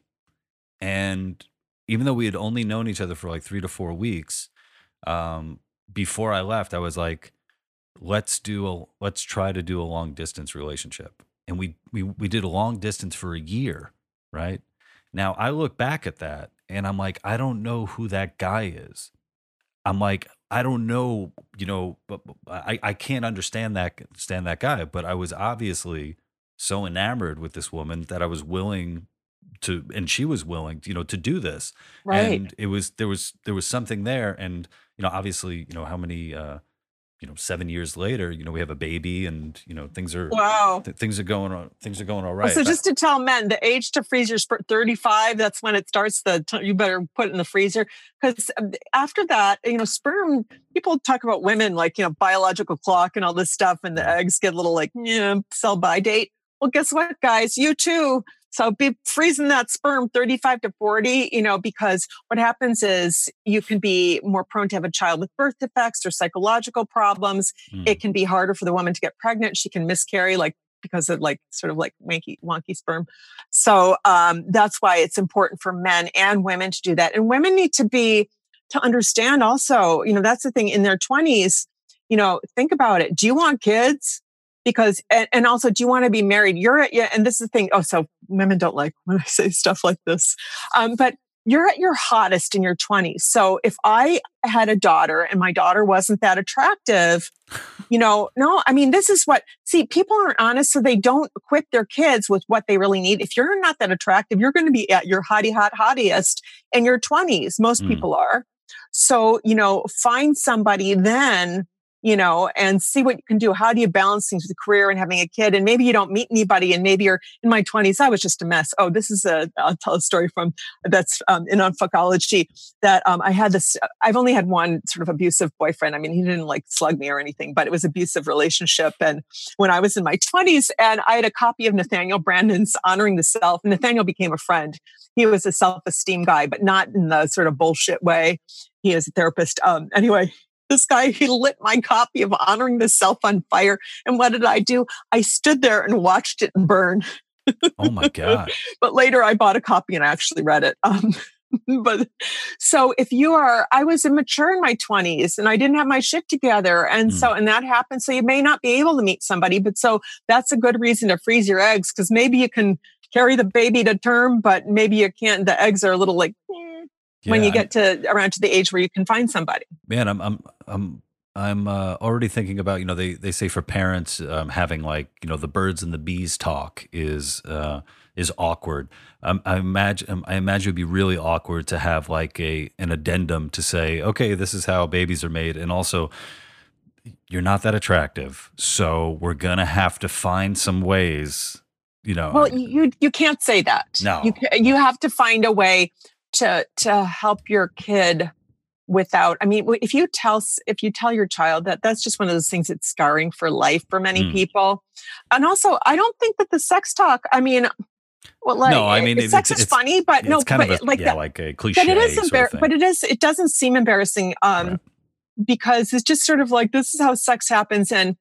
And even though we had only known each other for like three to four weeks, um, before I left, I was like, let's do a let's try to do a long distance relationship. And we we we did a long distance for a year, right? Now I look back at that and I'm like, I don't know who that guy is. I'm like, I don't know, you know, but I, I can't understand that stand that guy, but I was obviously so enamored with this woman that I was willing to and she was willing, you know, to do this. Right. And it was there was there was something there and you know, obviously, you know, how many uh you know seven years later you know we have a baby and you know things are wow. th- things are going on things are going all right. so just to tell men the age to freeze your sperm 35 that's when it starts the t- you better put it in the freezer. Because um, after that you know sperm people talk about women like you know biological clock and all this stuff and the eggs get a little like yeah sell by date well guess what guys? You too So be freezing that sperm 35 to 40, you know, because what happens is you can be more prone to have a child with birth defects or psychological problems. Mm. It can be harder for the woman to get pregnant. She can miscarry like because of like sort of like wanky, wonky sperm. So um, that's why it's important for men and women to do that. And women need to be to understand also, you know, that's the thing in their 20s, you know, think about it. Do you want kids? because and, and, also do you want to be married you're at yeah and this is the thing oh so women don't like (laughs) when i say stuff like this um, but you're at your hottest in your 20s so if i had a daughter and my daughter wasn't that attractive you know no i mean this is what see people aren't honest so they don't equip their kids with what they really need. If you're not that attractive you're going to be at your hottie hot hottiest in your 20s most mm. people are. So you know find somebody then you know, and see what you can do. How do you balance things with a career and having a kid? And maybe you don't meet anybody, and maybe you're in my 20s. I was just a mess. Oh, this is a, I'll tell a story from that's um, in Unfuckology that um, I had this, I've only had one sort of abusive boyfriend. I mean, he didn't like slug me or anything, but it was abusive relationship. And when I was in my 20s, and I had a copy of Nathaniel Branden's Honoring the Self, Nathaniel became a friend. He was a self esteem guy, but not in the sort of bullshit way. He is a therapist. Um, anyway, this guy, he lit my copy of Honoring the Self on fire. And what did I do? I stood there and watched it burn. Oh my God. (laughs) but later I bought a copy and I actually read it. Um, (laughs) but so if you are, I was immature in my 20s and I didn't have my shit together. And mm. so, and that happens. So you may not be able to meet somebody, but so that's a good reason to freeze your eggs because maybe you can carry the baby to term, but maybe you can't. The eggs are a little like, eh, yeah, when you get to around to the age where you can find somebody. Man, I'm I'm I'm I'm uh, already thinking about you know they they say for parents um, having like you know the birds and the bees talk is uh, is awkward. Um, I imagine um, I imagine it'd be really awkward to have like a an addendum to say okay this is how babies are made and also you're not that attractive so we're gonna have to find some ways you know well you you can't say that no you you have to find a way to to help your kid without i mean if you tell if you tell your child that that's just one of those things that's scarring for life for many mm. people and also i don't think that the sex talk i mean well like no, I mean, sex it's, is it's, funny but no kind but of a, like yeah, that, like a cliche but it is but it is it doesn't seem embarrassing um right. because it's just sort of like this is how sex happens and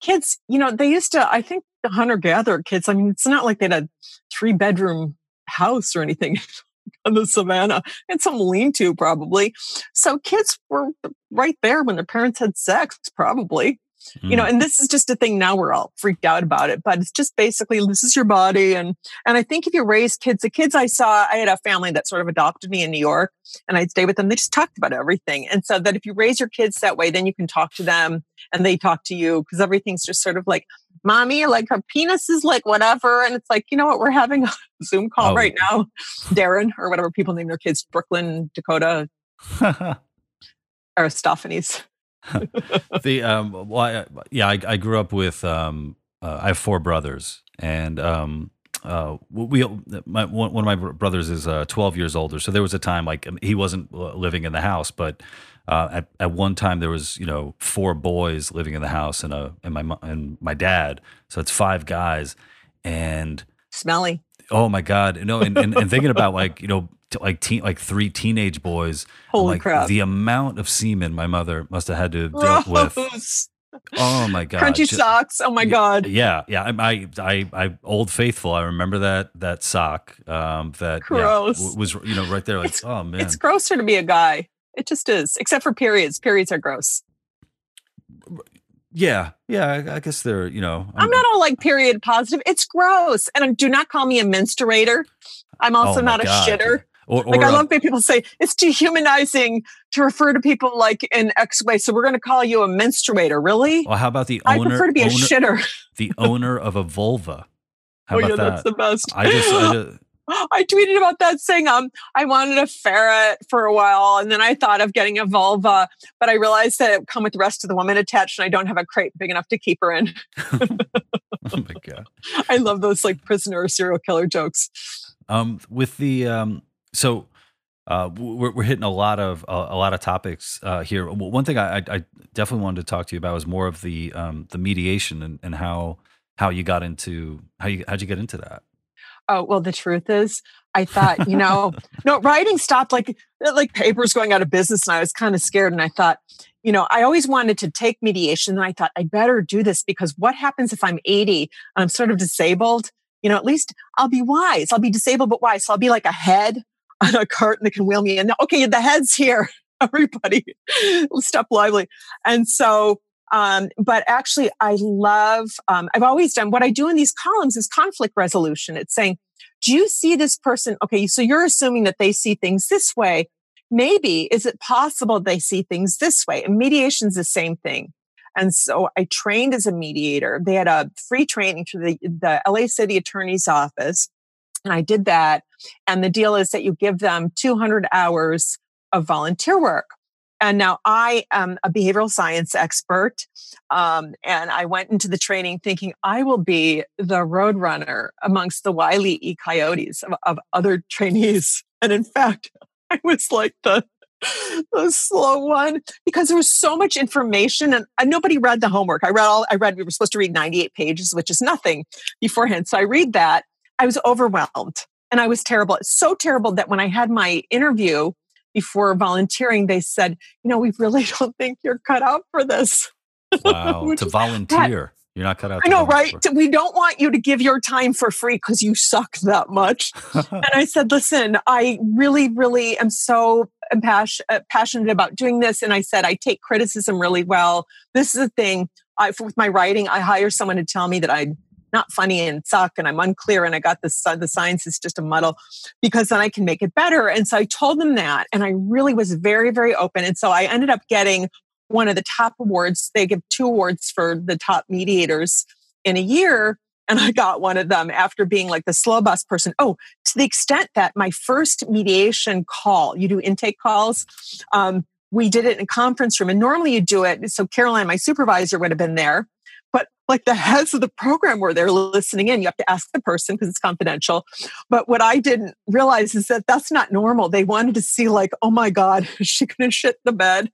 kids you know they used to i think the hunter gatherer kids i mean it's not like they had a three bedroom house or anything (laughs) on the savannah and some lean to probably. So kids were right there when their parents had sex, probably. Mm. You know, mm. and this is just a thing now we're all freaked out about it, but it's just basically this is your body. And and I think if you raise kids, the kids I saw, I had a family that sort of adopted me in New York and I'd stay with them. They just talked about everything. And so that if you raise your kids that way, then you can talk to them and they talk to you because everything's just sort of like mommy, like her penis is like whatever. And it's like, you know what? We're having a (laughs) Zoom call oh. right now. Darren, or whatever people name their kids, Brooklyn, Dakota, (laughs) Aristophanes. the um, well, I, yeah, I, I, grew up with um, uh, I have four brothers, and um, uh, we my, one, of my brothers is uh, 12 years older. So there was a time like um, he wasn't living in the house, but uh, at at one time there was you know four boys living in the house and a and my and my dad. So it's five guys and smelly. Oh my god! You know, and, and, and thinking about like you know like teen, like three teenage boys. Holy like, crap! The amount of semen my mother must have had to deal (laughs) with. Oh my (laughs) god! Crunchy Just, socks. Oh my god! Yeah, yeah. I, I, I, Old Faithful. I remember that that sock. Um, that gross yeah, was you know right there. Like, it's, oh man, it's grosser to be a guy. It just is, except for periods. Periods are gross. Yeah, yeah. I, I guess they're, you know. I'm, I'm, not all like period positive. It's gross. And do not call me a menstruator. I'm also oh not God. a shitter. Or, or, like I love when people say it's dehumanizing to refer to people like in X way. So we're going to call you a menstruator. Really? Well, how about the owner? I prefer to be owner, a shitter. the owner of a vulva. How oh about yeah, that? that's the best. I just, I (gasps) just I tweeted about that saying um I wanted a ferret for a while and then I thought of getting a vulva, but I realized that it would come with the rest of the woman attached and I don't have a crate big enough to keep her in. (laughs) oh my god. (laughs) I love those like prisoner serial killer jokes. Um with the um so uh, we're, we're hitting a lot of uh, a lot of topics uh, here. One thing I, I, definitely wanted to talk to you about was more of the um, the mediation and, and how how you got into how you how'd you get into that. Oh, well, the truth is, I thought, you (laughs) know, no, writing stopped like like papers going out of business, and I was kind of scared. And I thought, you know, I always wanted to take mediation, and I thought I better do this because what happens if I'm 80 and I'm sort of disabled? You know, at least I'll be wise. I'll be disabled but wise. So I'll be like a head on a cart and that can wheel me in. Okay, the head's here. (laughs) Everybody, step lively. And so um, but actually, I love, um, I've always done what I do in these columns is conflict resolution. It's saying, do you see this person? Okay, so you're assuming that they see things this way. Maybe is it possible they see things this way? And mediation's the same thing. And so I trained as a mediator. They had a free training through the, the LA City Attorney's Office. And I did that. And the deal is that you give them 200 hours of volunteer work. And now I am a behavioral science expert. Um, and I went into the training thinking I will be the roadrunner amongst the wily e coyotes of, of other (laughs) trainees. And in fact, (laughs) I was like the the slow one because there was so much information and, and, nobody read the homework. I read all I read we were supposed to read 98 pages, which is nothing beforehand. So I read that. I was overwhelmed and I was terrible. So terrible that when I had my interview before volunteering, they said, you know, we really (laughs) don't think you're cut out for this. (laughs) Wow. to volunteer. You're not cut out. I know, right? We don't want you to give your time for free because you suck that much. (laughs) and I said, listen, I really, really am so uh, passionate about doing this. And I said, I take criticism really well. This is the thing. I, with my writing, I hire someone to tell me that I not funny and suck and I'm unclear and I got this the science is just a muddle because then I can make it better. And so I told them that and I really was very very open and so I ended up getting one of the top awards. They give two awards for the top mediators in a year and I got one of them after being like the slow bus person. Oh, to the extent that my first mediation call, you do intake calls. Um, we did it in a conference room, and normally you do it. So Caroline, my supervisor, would have been there like the heads of the program were they're listening in. You have to ask the person because it's confidential. But what I didn't realize is that that's not normal. They wanted to see, like, oh my God, is (laughs) she going to shit the bed?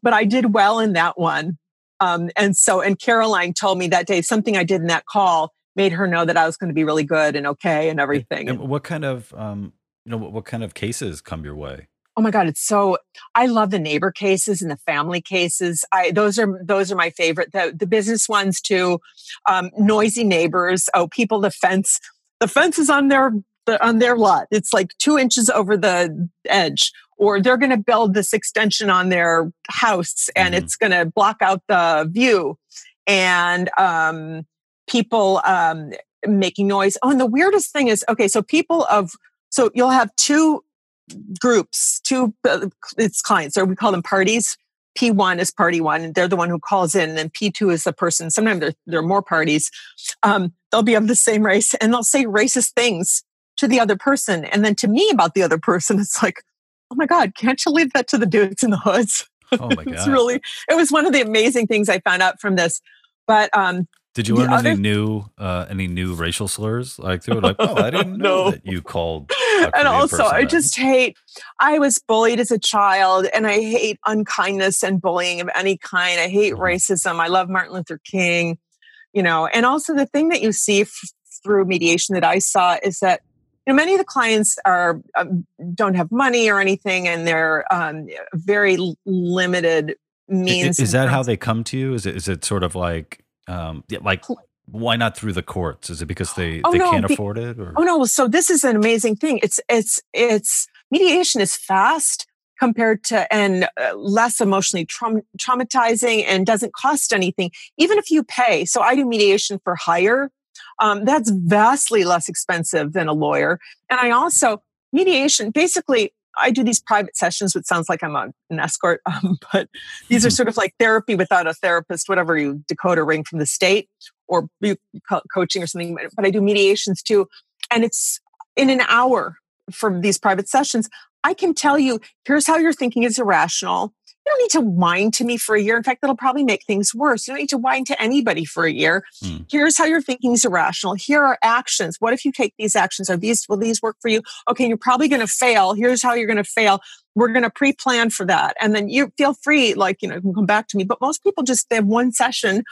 But I did well in that one. Um, and so, and Caroline told me that day something I did in that call made her know that I was going to be really good and okay and everything. And what kind of, um, you know, what kind of cases come your way? Oh my god it's so i love the neighbor cases and the family cases. I those are those are my favorite the, the business ones too. Um, noisy neighbors oh people the fence the fence is on their the, on their lot. It's like two inches over the edge or they're going to build this extension on their house and mm-hmm. it's going to block out the view. And um, people um, making noise. Oh and the weirdest thing is okay so people of so you'll have two groups, two uh, it's clients, or we call them parties. P1 is party one, and they're the one who calls in, and P2 is the person. Sometimes there, there are more parties. Um, they'll be of the same race and they'll say racist things to the other person. And then to me about the other person, it's like, oh my God, can't you leave that to the dudes in the hoods? Oh my (laughs) God. it's really, it was one of the amazing things I found out from this. But um, did you learn other... any new uh, any new racial slurs like through it? Like, oh, I (laughs) didn't know no. that you called. And also, I just hate. I was bullied as a child, and I hate unkindness and bullying of any kind. I hate mm-hmm. racism. I love Martin Luther King, you know. And also, the thing that you see f- through mediation that I saw is that you know many of the clients are um, don't have money or anything, and they're um, very limited means. Is, is that how they come to you? Is it is it sort of like um, like why not through the courts? Is it because they, oh, they no, can't be, afford it? Or? Oh no! So this is an amazing thing. It's it's it's mediation is fast compared to and uh, less emotionally tra- traumatizing and doesn't cost anything, even if you pay. So I do mediation for hire. Um, that's vastly less expensive than a lawyer. And I also mediation basically I do these private sessions, which sounds like I'm a, an escort, (laughs) um, but these are (laughs) sort of like therapy without a therapist, whatever you decode or ring from the state or coaching or something. But I do mediations too. And it's in an hour for these private sessions. I can tell you, here's how your thinking is irrational you don't need to whine to me for a year. In fact, that'll probably make things worse. You don't need to whine to anybody for a year. Mm. Here's how your thinking is irrational. Here are actions. What if you take these actions? Are these, will these work for you? Okay, you're probably going to fail. Here's how you're going to fail. We're going to pre-plan for that. And then you feel free, like, you know, you can come back to me. But most people just, they have one session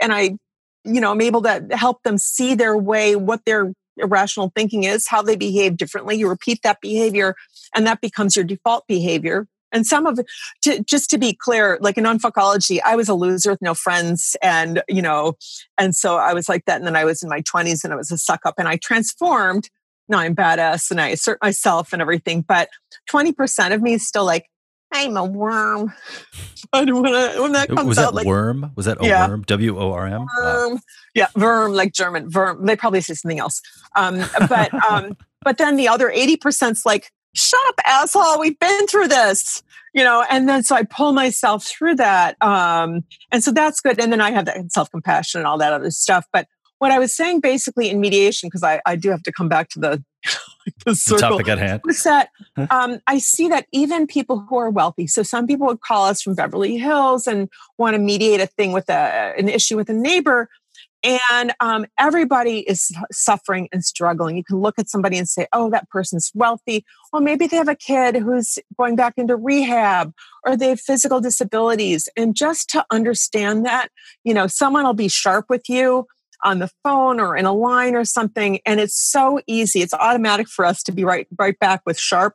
and I, you know, I'm able to help them see their way, what they're irrational thinking is, how they behave differently. You repeat that behavior and that becomes your default behavior. And some of to, just to be clear, like in unfuckology, I was a loser with no friends. And, you know, and so I was like that. And then I was in my 20s and I was a suck up and I transformed. Now I'm badass and I assert myself and everything. But 20% of me is still like, I'm a worm. I didn't want to when, I, when that comes was that out, like, worm? Was that a Yeah. worm? W O R M. worm. Yeah, worm, like German, worm. They probably say something else. Um, but (laughs) um, but then the other 80%'s like, shut up, asshole. We've been through this. You know, and then so I pull myself through that. Um, and so that's good. And then I have that self-compassion and all that other stuff. But what I was saying basically in mediation, because I, I do have to come back to the, (laughs) the the circle topic at hand. was that um, I see that even people who are wealthy, so some people would call us from Beverly Hills and want to mediate a thing with a, an issue with a neighbor. And um, everybody is suffering and struggling. You can look at somebody and say, oh, that person's wealthy. Well, maybe they have a kid who's going back into rehab or they have physical disabilities. And just to understand that, you know, someone will be sharp with you on the phone or in a line or something and it's so easy. It's automatic for us to be right right back with sharp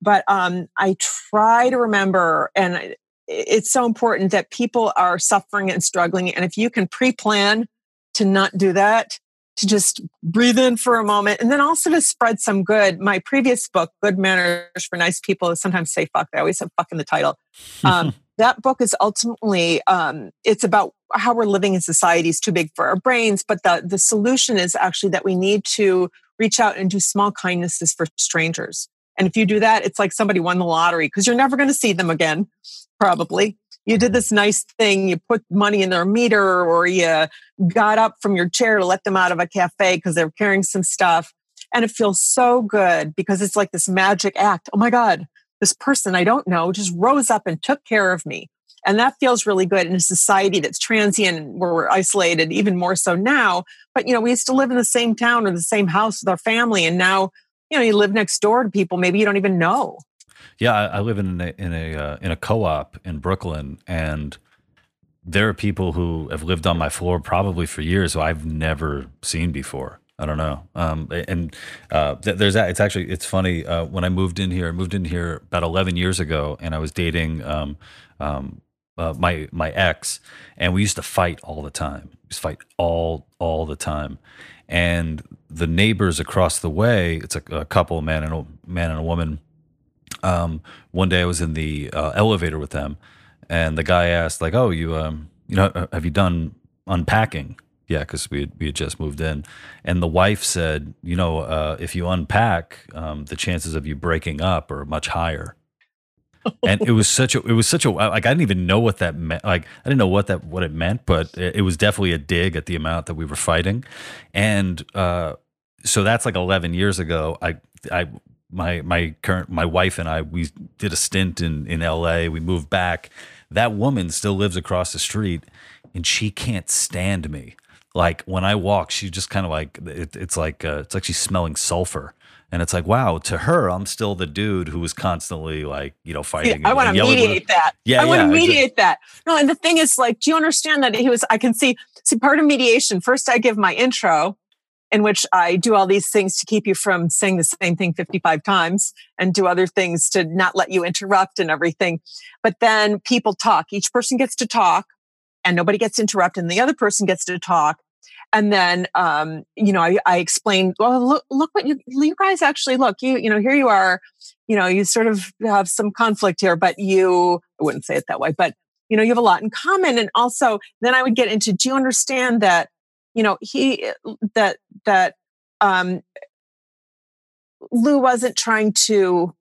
but um, i try to remember and it's so important that people are suffering and struggling and if you can pre-plan to not do that to just breathe in for a moment and then also to spread some good. My previous book good manners for nice people sometimes say fuck i always have fuck in the title. Um, (laughs) that book is ultimately um, it's about how we're living in society is too big for our brains but the, the solution is actually that we need to reach out and do small kindnesses for strangers. And if you do that it's like somebody won the lottery because you're never going to see them again probably. You did this nice thing you put money in their meter or you got up from your chair to let them out of a cafe because they're carrying some stuff and it feels so good because it's like this magic act. Oh my god this person I don't know just rose up and took care of me. And that feels really good in a society that's transient and where we're isolated, even more so now. But, you know, we used to live in the same town or the same house with our family. And now, you know, you live next door to people maybe you don't even know. Yeah, I, I live in a in a uh, in a co-op in Brooklyn, and there are people who have lived on my floor probably for years who I've never seen before. I don't know. Um, and uh, there's that. It's actually it's funny. Uh, when I moved in here, I moved in here about 11 years ago, and I was dating um, um, uh, my my ex, and we used to fight all the time. We used fight all all the time. And the neighbors across the way, it's a, a couple, a man and a man and a woman um, one day I was in the uh, elevator with them, and the guy asked, like, "Oh, you, um, you know, uh, have you done unpacking?" Yeah, because we had, we had just moved in, and the wife said, "You know, uh, if you unpack, um, the chances of you breaking up are much higher." (laughs) and it was such a it was such a like I didn't even know what that meant like I didn't know what that what it meant but it, it was definitely a dig at the amount that we were fighting. And uh so that's like 11 years ago I I my my current my wife and I we did a stint in in LA we moved back. That woman still lives across the street and she can't stand me like when I walk she just kind of like it, it's like uh, it's like she's smelling sulfur and it's like wow to her I'm still the dude who was constantly like you know fighting I want to mediate that. Yeah, I want to yeah, exactly. mediate that. No, and the thing is, like, do you understand that he was? I can see. See, part of mediation. First, I give my intro, in which I do all these things to keep you from saying the same thing fifty-five times, and do other things to not let you interrupt and everything. But then people talk. Each person gets to talk, and nobody gets interrupted. And the other person gets to talk. And then, um, you know, I, I explained, well, look, look what you, you guys actually look, you, you know, here you are, you know, you sort of have some conflict here, but you, I wouldn't say it that way, but you know, you have a lot in common. And also then I would get into, do you understand that, you know, he, that, that, um, Lou wasn't trying to,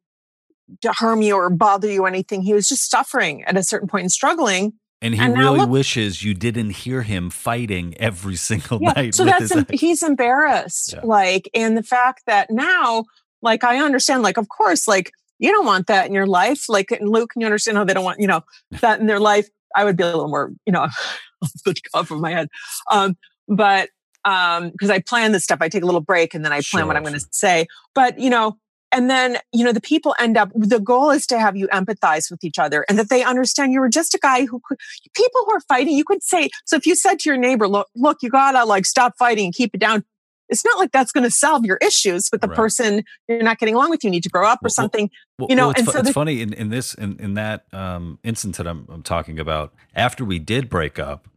to harm you or bother you or anything. He was just suffering at a certain point and struggling. And he and really look- wishes you didn't hear him fighting every (laughs) single Yeah. night So with that's, em- (laughs) he's embarrassed. Yeah. Like, and the fact that now, like, I understand, like, of course, like, you don't want that in your life. Like, and Luke, can you understand how they don't want, you know, that in their life? I would be a little more, you know, (laughs) off the top of my head. Um, but, um, because I plan this stuff, I take a little break and then I plan what I'm going to say. But, you know, and then, you know, the people end up, the goal is to have you empathize with each other and that they understand you were just a guy who could, people who are fighting, you could say, so if you said to your neighbor, look, look, you gotta like stop fighting and keep it down. it's not like that's going to solve your issues with the Right. person you're not getting along with. You need to grow up or Well, something. Well, You know, well, it's, and fu- so it's funny in, in this in, in that um, instance that I'm, I'm talking about. After we did break up,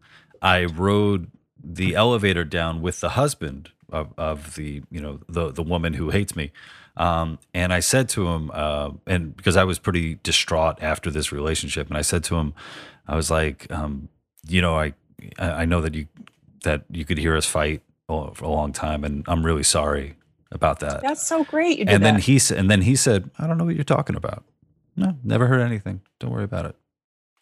I rode the elevator down with the husband of, of the you know the the woman who hates me, um, and I said to him, uh, and because I was pretty distraught after this relationship, and I said to him, I was like, um, you know, I I know that you that you could hear us fight for a long time, and I'm really sorry about that That's so great. You did and then that. he s- and then he said, "I don't know what you're talking about. No, never heard anything. Don't worry about it."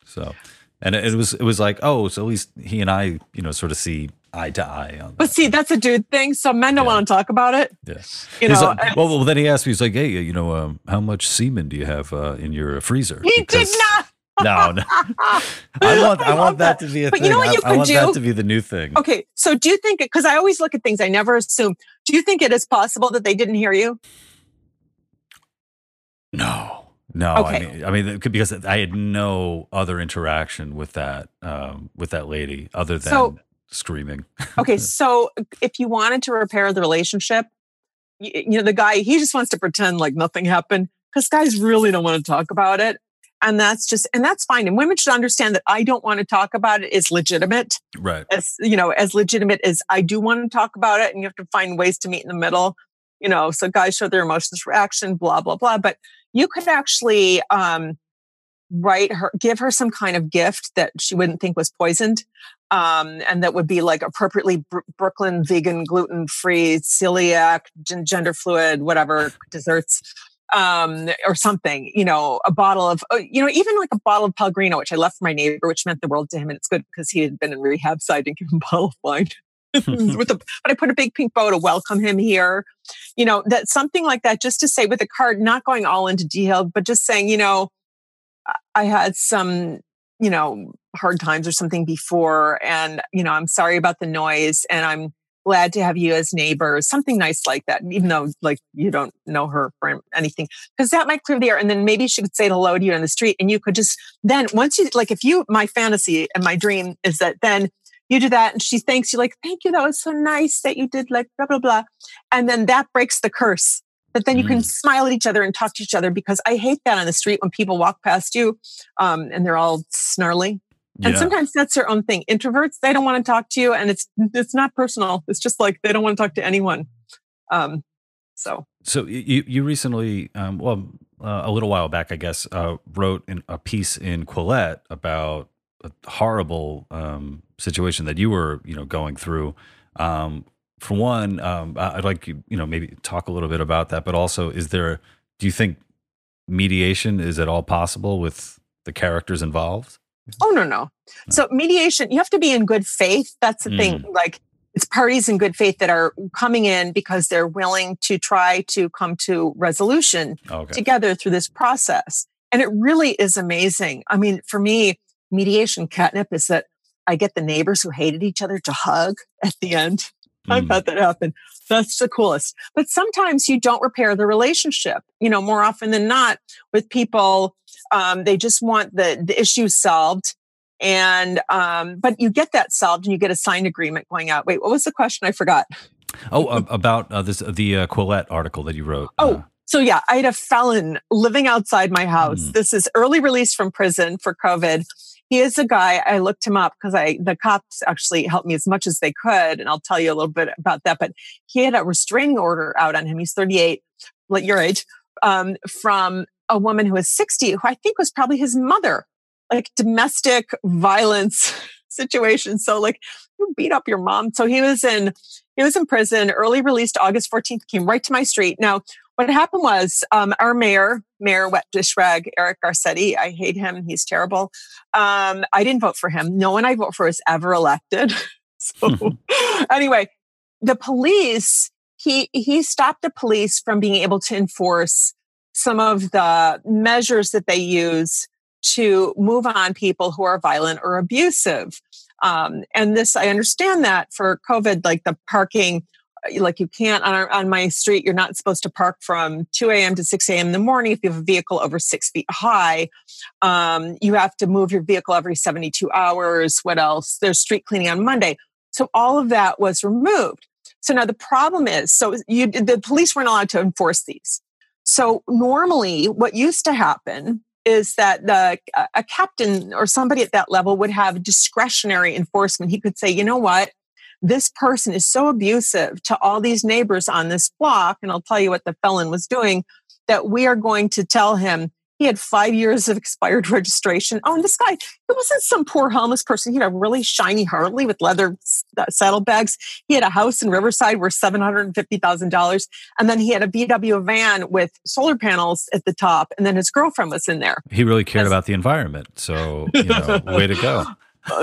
So, and it, it was it was like, oh, so at least he and I, you know, sort of see eye to eye on. but see, that's a dude thing. So men don't Yeah. want to talk about it. yeah. You He's know, like- well, well, then he asked me, he's like, hey, you know, um, how much semen do you have uh, in your freezer? He did not. No, no. (laughs) I want I, I want that. that. to be a But you know what you I could want that to be the new thing. Okay, so do you think it because I always look at things, I never assume. Do you think it is possible that they didn't hear you? No, no. Okay. I mean, I mean, because I had no other interaction with that um, with that lady other than So- screaming. Okay, (laughs) so if you wanted to repair the relationship, you, you know, the guy, he just wants to pretend like nothing happened because guys really don't want to talk about it. And that's just, and that's fine. And women should understand that I don't want to talk about it is legitimate. Right. As, you know, as legitimate as I do want to talk about it. And you have to find ways to meet in the middle, you know, so guys show their emotions reaction, blah, blah, blah. But you could actually, um, write her, give her some kind of gift that she wouldn't think was poisoned um, and that would be like appropriately Br- Brooklyn vegan, gluten free, celiac, gen- gender fluid, whatever desserts, um, or something. You know, a bottle of, oh, you know, even like a bottle of Pellegrino, which I left for my neighbor, which meant the world to him, and it's good because he had been in rehab, so I didn't give him (laughs) a bottle of wine. (laughs) with a, but I put a big pink bow to welcome him here. You know, that something like that, just to say with a card, not going all into detail, but just saying, you know, I had some, you know, hard times or something before. And, you know, I'm sorry about the noise and I'm glad to have you as neighbors, something nice like that, even though like you don't know her or anything, because that might clear the air. And then maybe she could say hello to you on the street and you could just then once you like, if you, my fantasy and my dream is that then you do that and she thanks you like, thank you. That was so nice that you did like blah, blah, blah. And then that breaks the curse. That then you can Mm. smile at each other and talk to each other because I hate that on the street when people walk past you um, and they're all snarly. And sometimes that's their own thing. Introverts, they don't want to talk to you, and it's it's not personal. It's just like they don't want to talk to anyone. Um, so So you you recently, um, well, uh, a little while back, I guess, uh, wrote in a piece in Quillette about a horrible um, situation that you were, you know, going through. For one, um, I'd like you, you know, maybe talk a little bit about that. But also, is there? Do you think mediation is at all possible with the characters involved? oh no no. So mediation, you have to be in good faith. That's the thing. Mm. Like it's parties in good faith that are coming in because they're willing to try to come to resolution Okay. together through this process. And it really is amazing. I mean, for me, mediation catnip is that I get the neighbors who hated each other to hug at the end. I've Mm. had that happen. That's the coolest. But sometimes you don't repair the relationship. You know, more often than not, with people, um, they just want the the issue solved, and um, but you get that solved, and you get a signed agreement going out. Wait, what was the question? I forgot. Oh, a- about uh, this the uh, Quillette article that you wrote. Oh, Uh, So yeah, I had a felon living outside my house. Hmm. This is early release from prison for COVID. He is a guy. I looked him up because I the cops actually helped me as much as they could, and I'll tell you a little bit about that. But he had a restraining order out on him. He's 38, like your age, um, from a woman who was 60, who I think was probably his mother, like domestic violence (laughs) situation. So like you beat up your mom. So he was in he was in prison, early released August 14th, came right to my street. Now what happened was um, our mayor, Mayor Wet Dish Rag, Eric Garcetti, I hate him. He's terrible. Um, I didn't vote for him. No one I vote for is ever elected. (laughs) so (laughs) anyway, the police, he he stopped the police from being able to enforce some of the measures that they use to move on people who are violent or abusive. Um, and this, I understand that for COVID, like the parking, like you can't on, our, on my street, you're not supposed to park from 2 a.m. to 6 a.m. in the morning if you have a vehicle over six feet high. Um, you have to move your vehicle every 72 hours. What else? There's street cleaning on Monday. So all of that was removed. So now the problem is, so you, the police weren't allowed to enforce these. So normally what used to happen is that the, a captain or somebody at that level would have discretionary enforcement. He could say, you know what? This person is so abusive to all these neighbors on this block. And I'll tell you what the felon was doing that we are going to tell him he had five years of expired (laughs) registration. Oh, and this guy, it wasn't some poor homeless person. He had a really shiny Harley with leather uh, saddlebags. He had a house in Riverside worth $750,000. And then he had a VW van with solar panels at the top. And then his girlfriend was in there. He really cared As, about the environment. So, you know, (laughs) way to go.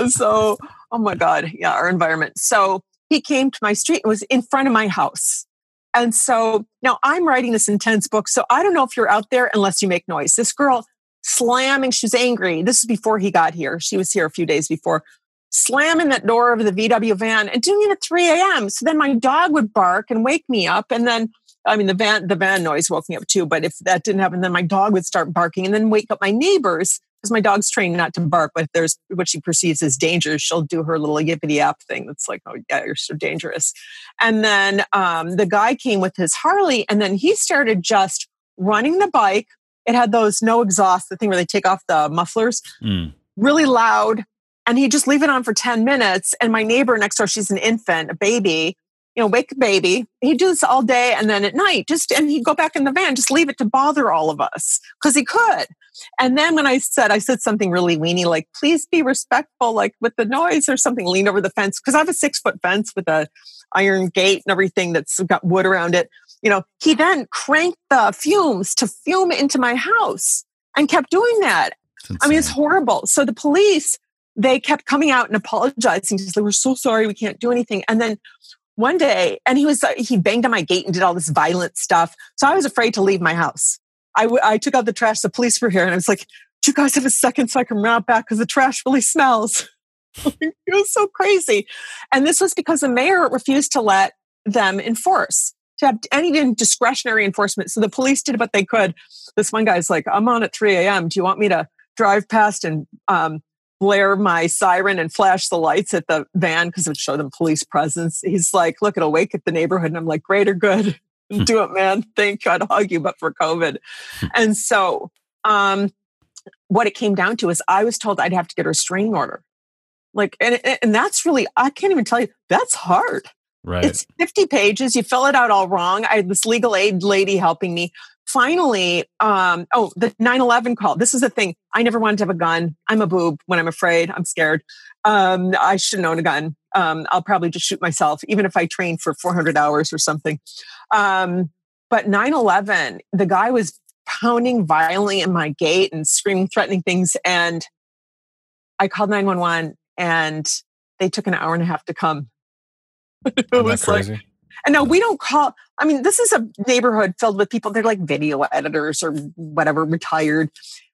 so, oh my God. Yeah, our environment. So he came to my street and was in front of my house. And so now I'm writing this intense book. So I don't know if you're out there unless you make noise. This girl slamming, she's angry. This is before he got here. She was here a few days before, slamming that door of the VW van and doing it at 3 a.m. So then my dog would bark and wake me up. And then, I mean, the van, the van noise woke me up too. But if that didn't happen, then my dog would start barking and then wake up my neighbors because my dog's trained not to bark, but if there's what she perceives as danger, she'll do her little yippity yap thing. That's like, oh yeah, you're so dangerous. And then um, the guy came with his Harley, and then he started just running the bike. It had those no exhaust, the thing where they take off the mufflers, mm. really loud. And he'd just leave it on for 10 minutes. And my neighbor next door, she's an infant, a baby, you know, wake the baby. He'd do this all day. And then at night, just, and he'd go back in the van, just leave it to bother all of us because he could. And then when I said, I said something really weeny, like, please be respectful, like with the noise or something, lean over the fence. Cause I have a six foot fence with a iron gate and everything that's got wood around it. You know, he then cranked the fumes to fume into my house and kept doing that. I mean, it's horrible. So the police, they kept coming out and apologizing. Just like, we're so sorry, we can't do anything. And then one day, and he was, he banged on my gate and did all this violent stuff. So I was afraid to leave my house. I, w- I took out the trash. The police were here, and I was like, "Do you guys have a second so I can run out back because the trash really smells?" (laughs) it was so crazy, and this was because the mayor refused to let them enforce to have any discretionary enforcement. So the police did what they could. This one guy's like, "I'm on at 3 a.m. Do you want me to drive past and um, blare my siren and flash the lights at the van because it would show them police presence?" He's like, "Look, it'll wake up the neighborhood." And I'm like, "Great or good." Hmm. do it, man. Thank God, hug you, but for COVID. Hmm. and so, um, what it came down to is I was told I'd have to get a restraining order. Like, and, and that's really, I can't even tell you, that's hard. Right. It's 50 pages. You fill it out all wrong. I had this legal aid lady helping me. Finally, um, oh, the 9 11 call. This is the thing. I never wanted to have a gun. I'm a boob when I'm afraid. I'm scared. Um, I shouldn't own a gun. Um, I'll probably just shoot myself, even if I train for 400 hours or something. Um, but 9 11, the guy was pounding violently in my gate and screaming, threatening things. And I called 911 and they took an hour and a half to come. (laughs) it was crazy? like, and no, we don't call, I mean, this is a neighborhood filled with people. They're like video editors or whatever, retired.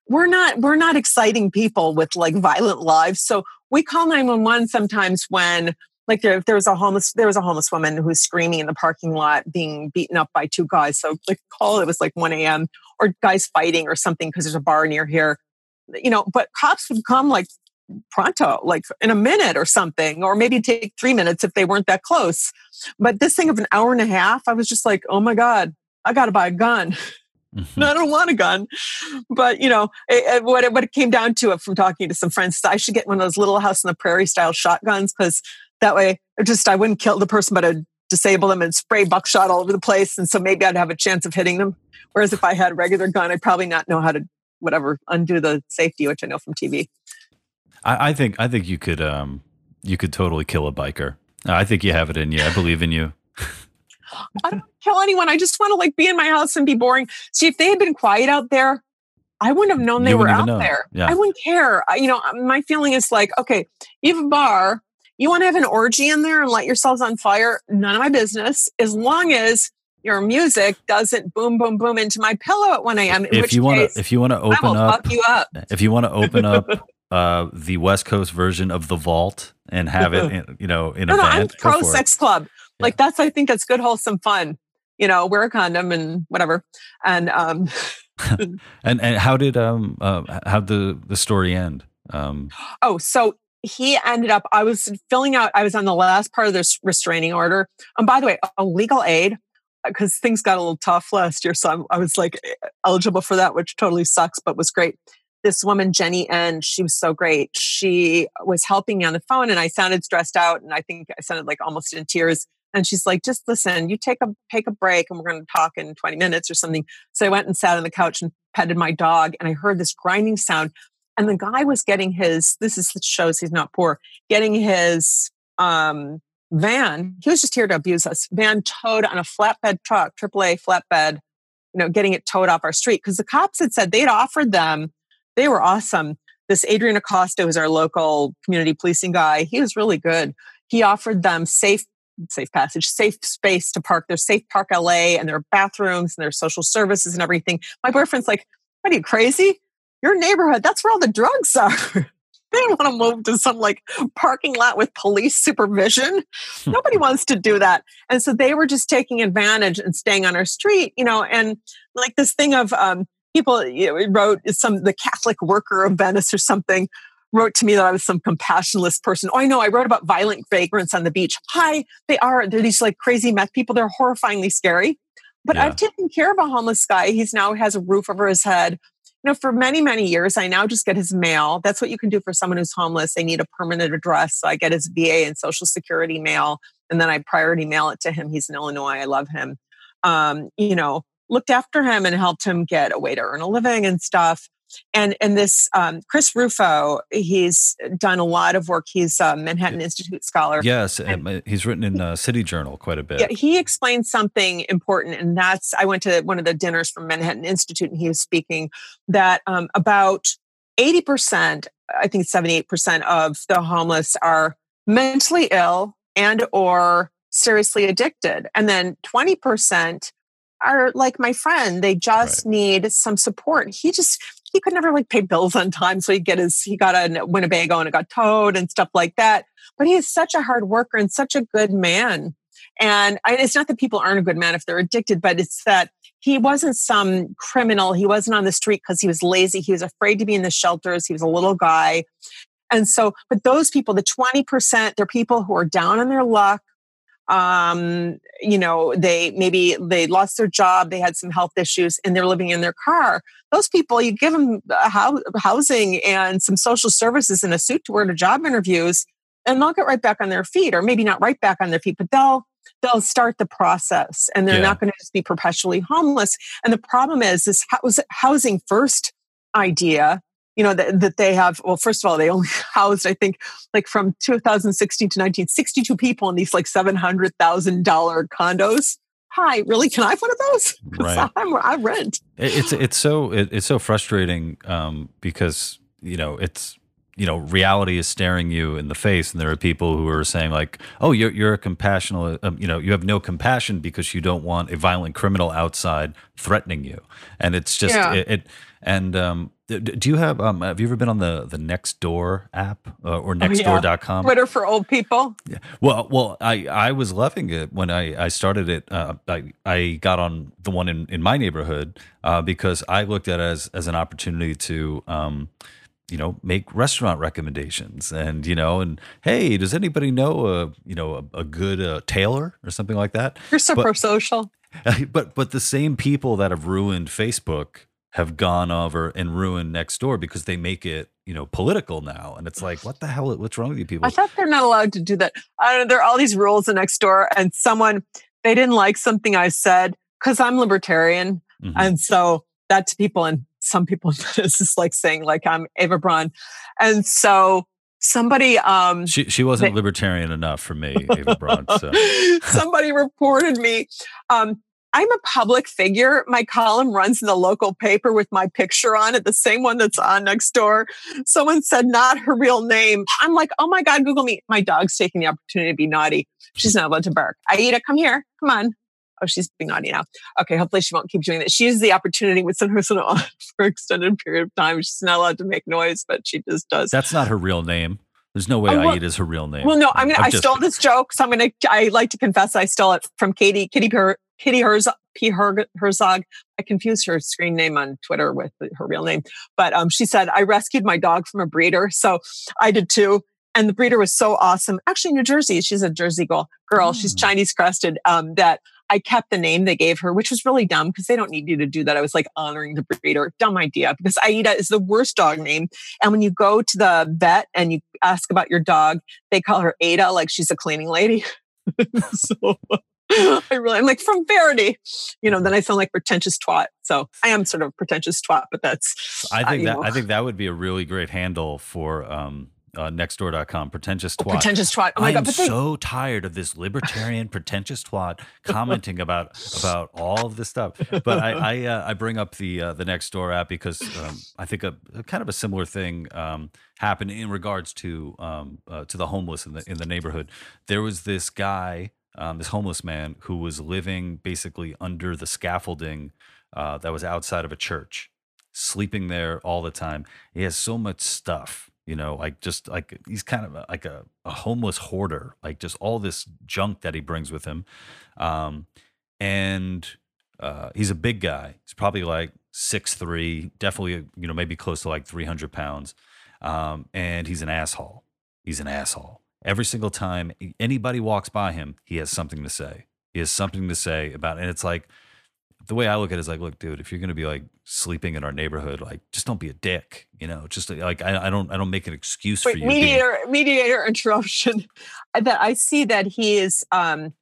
We're not, we're not exciting people with like violent lives. So we call 911 sometimes when like there, there was a homeless there was a homeless woman who was screaming in the parking lot being beaten up by two guys so like call it was like 1 a.m or guys fighting or something because there's a bar near here you know but cops would come like pronto like in a minute or something or maybe take three minutes if they weren't that close but this thing of an hour and a half i was just like oh my god i gotta buy a gun (laughs) Mm-hmm. I don't want a gun. But, you know, it, it, what, it, what it came down to it from talking to some friends is I should get one of those little house in the prairie style shotguns because that way just I wouldn't kill the person, but I'd disable them and spray buckshot all over the place. And so maybe I'd have a chance of hitting them. Whereas if I had a regular gun, I'd probably not know how to whatever undo the safety, which I know from TV. I, I think I think you could um you could totally kill a biker. I think you have it in you. I believe in you. I don't kill anyone. I just want to like be in my house and be boring. See, if they had been quiet out there, I wouldn't have known they were out know. there. Yeah. I wouldn't care. I, you know, my feeling is like, okay, you have a bar, you want to have an orgy in there and light yourselves on fire. None of my business. As long as your music doesn't boom, boom, boom into my pillow at 1 a.m. If you want to, if you want to open up, you up, if you want to open up (laughs) uh, the West Coast version of the Vault and have it, (laughs) in, you know, in no, a no, band, I'm pro sex club. Yeah. Like that's, I think that's good, wholesome fun. You know, wear a condom and whatever. And um, (laughs) and and how did um uh, how the the story end? Um, oh, so he ended up, I was filling out, I was on the last part of this restraining order. And by the way, a legal aid, because things got a little tough last year. So I'm, i was like eligible for that, which totally sucks, but was great. This woman, Jenny N, she was so great. She was helping me on the phone and I sounded stressed out. And I think I sounded like almost in tears. And she's like, just listen, you take a, take a break and we're going to talk in 20 minutes or something. So I went and sat on the couch and petted my dog and I heard this grinding sound. And the guy was getting his, this is shows he's not poor, getting his um, van. He was just here to abuse us. Van towed on a flatbed truck, AAA flatbed, you know, getting it towed off our street. Because the cops had said they'd offered them, they were awesome. This Adrian Acosta was our local community policing guy. He was really good. He offered them safe safe passage, safe space to park. their Safe Park LA and their bathrooms and their social services and everything. My boyfriend's like, What are you crazy? Your neighborhood, that's where all the drugs are. (laughs) they don't want to move to some like parking lot with police supervision. Nobody wants to do that. And so they were just taking advantage and staying on our street, you know, and like this thing of um, people you know, wrote some the Catholic worker of Venice or something wrote to me that I was some compassionless person. Oh, I know. I wrote about violent vagrants on the beach. Hi, they are. They're these like crazy meth people. They're horrifyingly scary. But yeah. I've taken care of a homeless guy. He's now has a roof over his head. You know, for many, many years, I now just get his mail. That's what you can do for someone who's homeless. They need a permanent address. So I get his VA and Social Security mail, and then I priority mail it to him. He's in Illinois. I love him. Um, you know, looked after him and helped him get a way to earn a living and stuff and and this um, Chris Rufo, he's done a lot of work. He's a Manhattan Institute scholar. Yes, and, he's written in uh, City Journal quite a bit. Yeah, he explained something important, and that's I went to one of the dinners from Manhattan Institute, and he was speaking that um, about eighty percent, I think seventy eight percent of the homeless are mentally ill and or seriously addicted, and then twenty percent are like my friend they just right. need some support he just he could never like pay bills on time. So he get his, he got a Winnebago and it got towed and stuff like that. But he is such a hard worker and such a good man. And it's not that people aren't a good man if they're addicted, but it's that he wasn't some criminal. He wasn't on the street because he was lazy. He was afraid to be in the shelters. He was a little guy. And so, but those people, the 20%, they're people who are down on their luck, um, you know, they maybe they lost their job, they had some health issues, and they're living in their car. Those people, you give them housing and some social services and a suit to wear to job interviews, and they'll get right back on their feet, or maybe not right back on their feet, but they'll they'll start the process, and they're yeah. not going to just be perpetually homeless. And the problem is, this housing first idea you know that, that they have well first of all they only (laughs) housed i think like from 2016 to 1962 people in these like $700000 condos. Hi really? Can i have one of those? (laughs) Right. I'm, i rent. It's it's so it's so frustrating um, because you know it's you know reality is staring you in the face and there are people who are saying like oh you're, you're a compassionate um, you know you have no compassion because you don't want a violent criminal outside threatening you. And it's just yeah. it, it and um, do you have um, have you ever been on the the Nextdoor app uh, or nextdoor.com? Oh, yeah. Twitter for old people. Yeah. Well, well, I I was loving it when I I started it. Uh, I I got on the one in in my neighborhood uh, because I looked at it as as an opportunity to um, you know make restaurant recommendations and you know and hey does anybody know a you know a, a good uh, tailor or something like that you're so pro social (laughs) but but the same people that have ruined facebook have gone over and ruined next door because they make it, you know, political now. And it's like, what the hell? What's wrong with you people? I thought they're not allowed to do that. I don't know. There are all these rules in next door and someone they didn't like something I said because I'm libertarian, mm-hmm. and so that to people and some people (laughs) this is like saying like I'm Eva Braun, and so somebody um she she wasn't they, libertarian enough for me Eva Braun so (laughs) somebody reported me um I'm a public figure. My column runs in the local paper with my picture on it, the same one that's on next door. Someone said not her real name. I'm like, oh my God, Google me. My dog's taking the opportunity to be naughty. She's not allowed to bark. Aida, come here. Come on. Oh, she's being naughty now. Okay, hopefully she won't keep doing that. She uses the opportunity with some person (laughs) on for extended period of time. She's not allowed to make noise, but she just does. That's not her real name. There's no way oh, well, Aida is her real name. Well, no, I mean, I stole this joke, so I'm gonna. I like to confess I stole it from Katie Kitty Kitty Herzog, P. Herzog. I confused her screen name on Twitter with her real name, but um, she said I rescued my dog from a breeder, so I did too. And the breeder was so awesome. Actually, New Jersey, she's a Jersey girl. Girl, oh. she's Chinese crested. Um, that I kept the name they gave her, which was really dumb because they don't need you to do that. I was like honoring the breeder. Dumb idea because Aida is the worst dog name. And when you go to the vet and you ask about your dog, they call her Ada like she's a cleaning lady. (laughs) so (laughs) I really, I'm like from Verdi, you know. Then I sound like pretentious twat. So I am sort of pretentious twat, but that's. I think uh, that know. I think that would be a really great handle for um, uh, nextdoor.com pretentious twat. Oh, pretentious twat. Oh my I god! I'm so tired of this libertarian pretentious twat commenting about about all of this stuff. But I I, uh, I bring up the uh, the Nextdoor app because um, I think a, a, kind of a similar thing um, happened in regards to um, uh, to the homeless in the in the neighborhood. There was this guy um, this homeless man who was living basically under the scaffolding uh, that was outside of a church, sleeping there all the time. He has so much stuff, you know, like just like he's kind of like a, a homeless hoarder, like just all this junk that he brings with him. Um, and uh, he's a big guy. He's probably like six three, definitely, you know, maybe close to like 300 pounds. Um, and he's an asshole. He's an asshole. Every single time anybody walks by him, he has something to say. He has something to say about, and it's like the way I look at it is like, look, dude, if you're gonna be like sleeping in our neighborhood, like just don't be a dick, you know. Just like I, I don't, I don't make an excuse Wait, for you. Mediator, being- mediator interruption. (laughs) That I see that he is um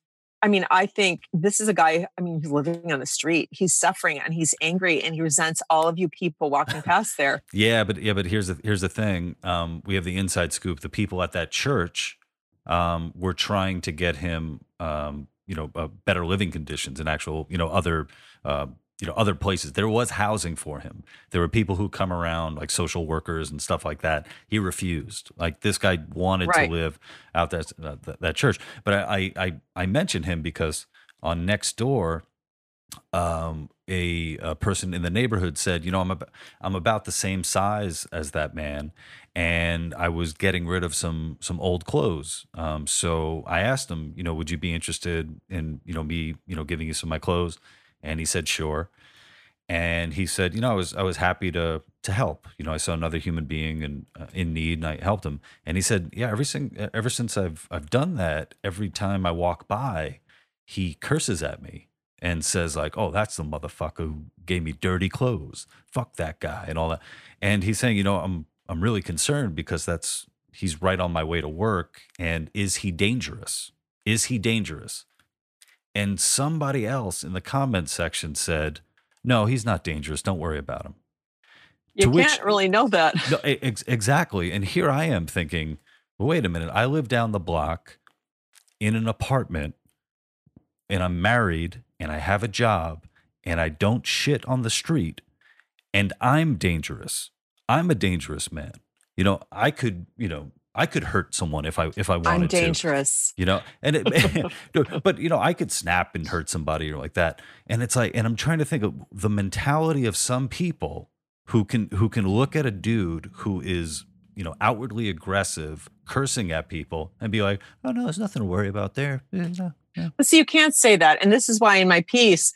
I mean, I think this is a guy, I mean, he's living on the street. He's suffering and he's angry and he resents all of you people walking (laughs) past there. yeah, but yeah, but here's the here's the thing. Um, we have the inside scoop. The people at that church um, were trying to get him um, you know, uh, better living conditions and actual, you know, other uh, you know other places there was housing for him there were people who come around like social workers and stuff like that he refused like this guy wanted right. to live out that, uh, that church but I, I i mentioned him because on Nextdoor um, a, a, person in the neighborhood said, you know, I'm about, I'm about the same size as that man, and I was getting rid of some some old clothes. Um, so I asked him, you know, would you be interested in you know me you know giving you some of my clothes? And he said, sure. And he said, you know, I was I was happy to to help. You know, I saw another human being and uh, in need, and I helped him. And he said, yeah, every sing, ever since I've I've done that, every time I walk by, he curses at me and says like, "Oh, that's the motherfucker who gave me dirty clothes. Fuck that guy," and all that. And he's saying, you know, I'm I'm really concerned because that's he's right on my way to work. And is he dangerous? Is he dangerous? And somebody else in the comment section said, No, he's not dangerous. Don't worry about him. You to can't which, really know that. No, ex- exactly. And here I am thinking, well, wait a minute. I live down the block in an apartment and I'm married and I have a job and I don't shit on the street and I'm dangerous. I'm a dangerous man. You know, I could, you know, I could hurt someone if I if I wanted to. I'm dangerous. To, you know, and it, (laughs) (laughs) but you know, I could snap and hurt somebody or like that. And it's like, and I'm trying to think of the mentality of some people who can who can look at a dude who is you know outwardly aggressive, cursing at people, and be like, oh no, there's nothing to worry about there. Yeah, no, yeah. But see, you can't say that, and this is why in my piece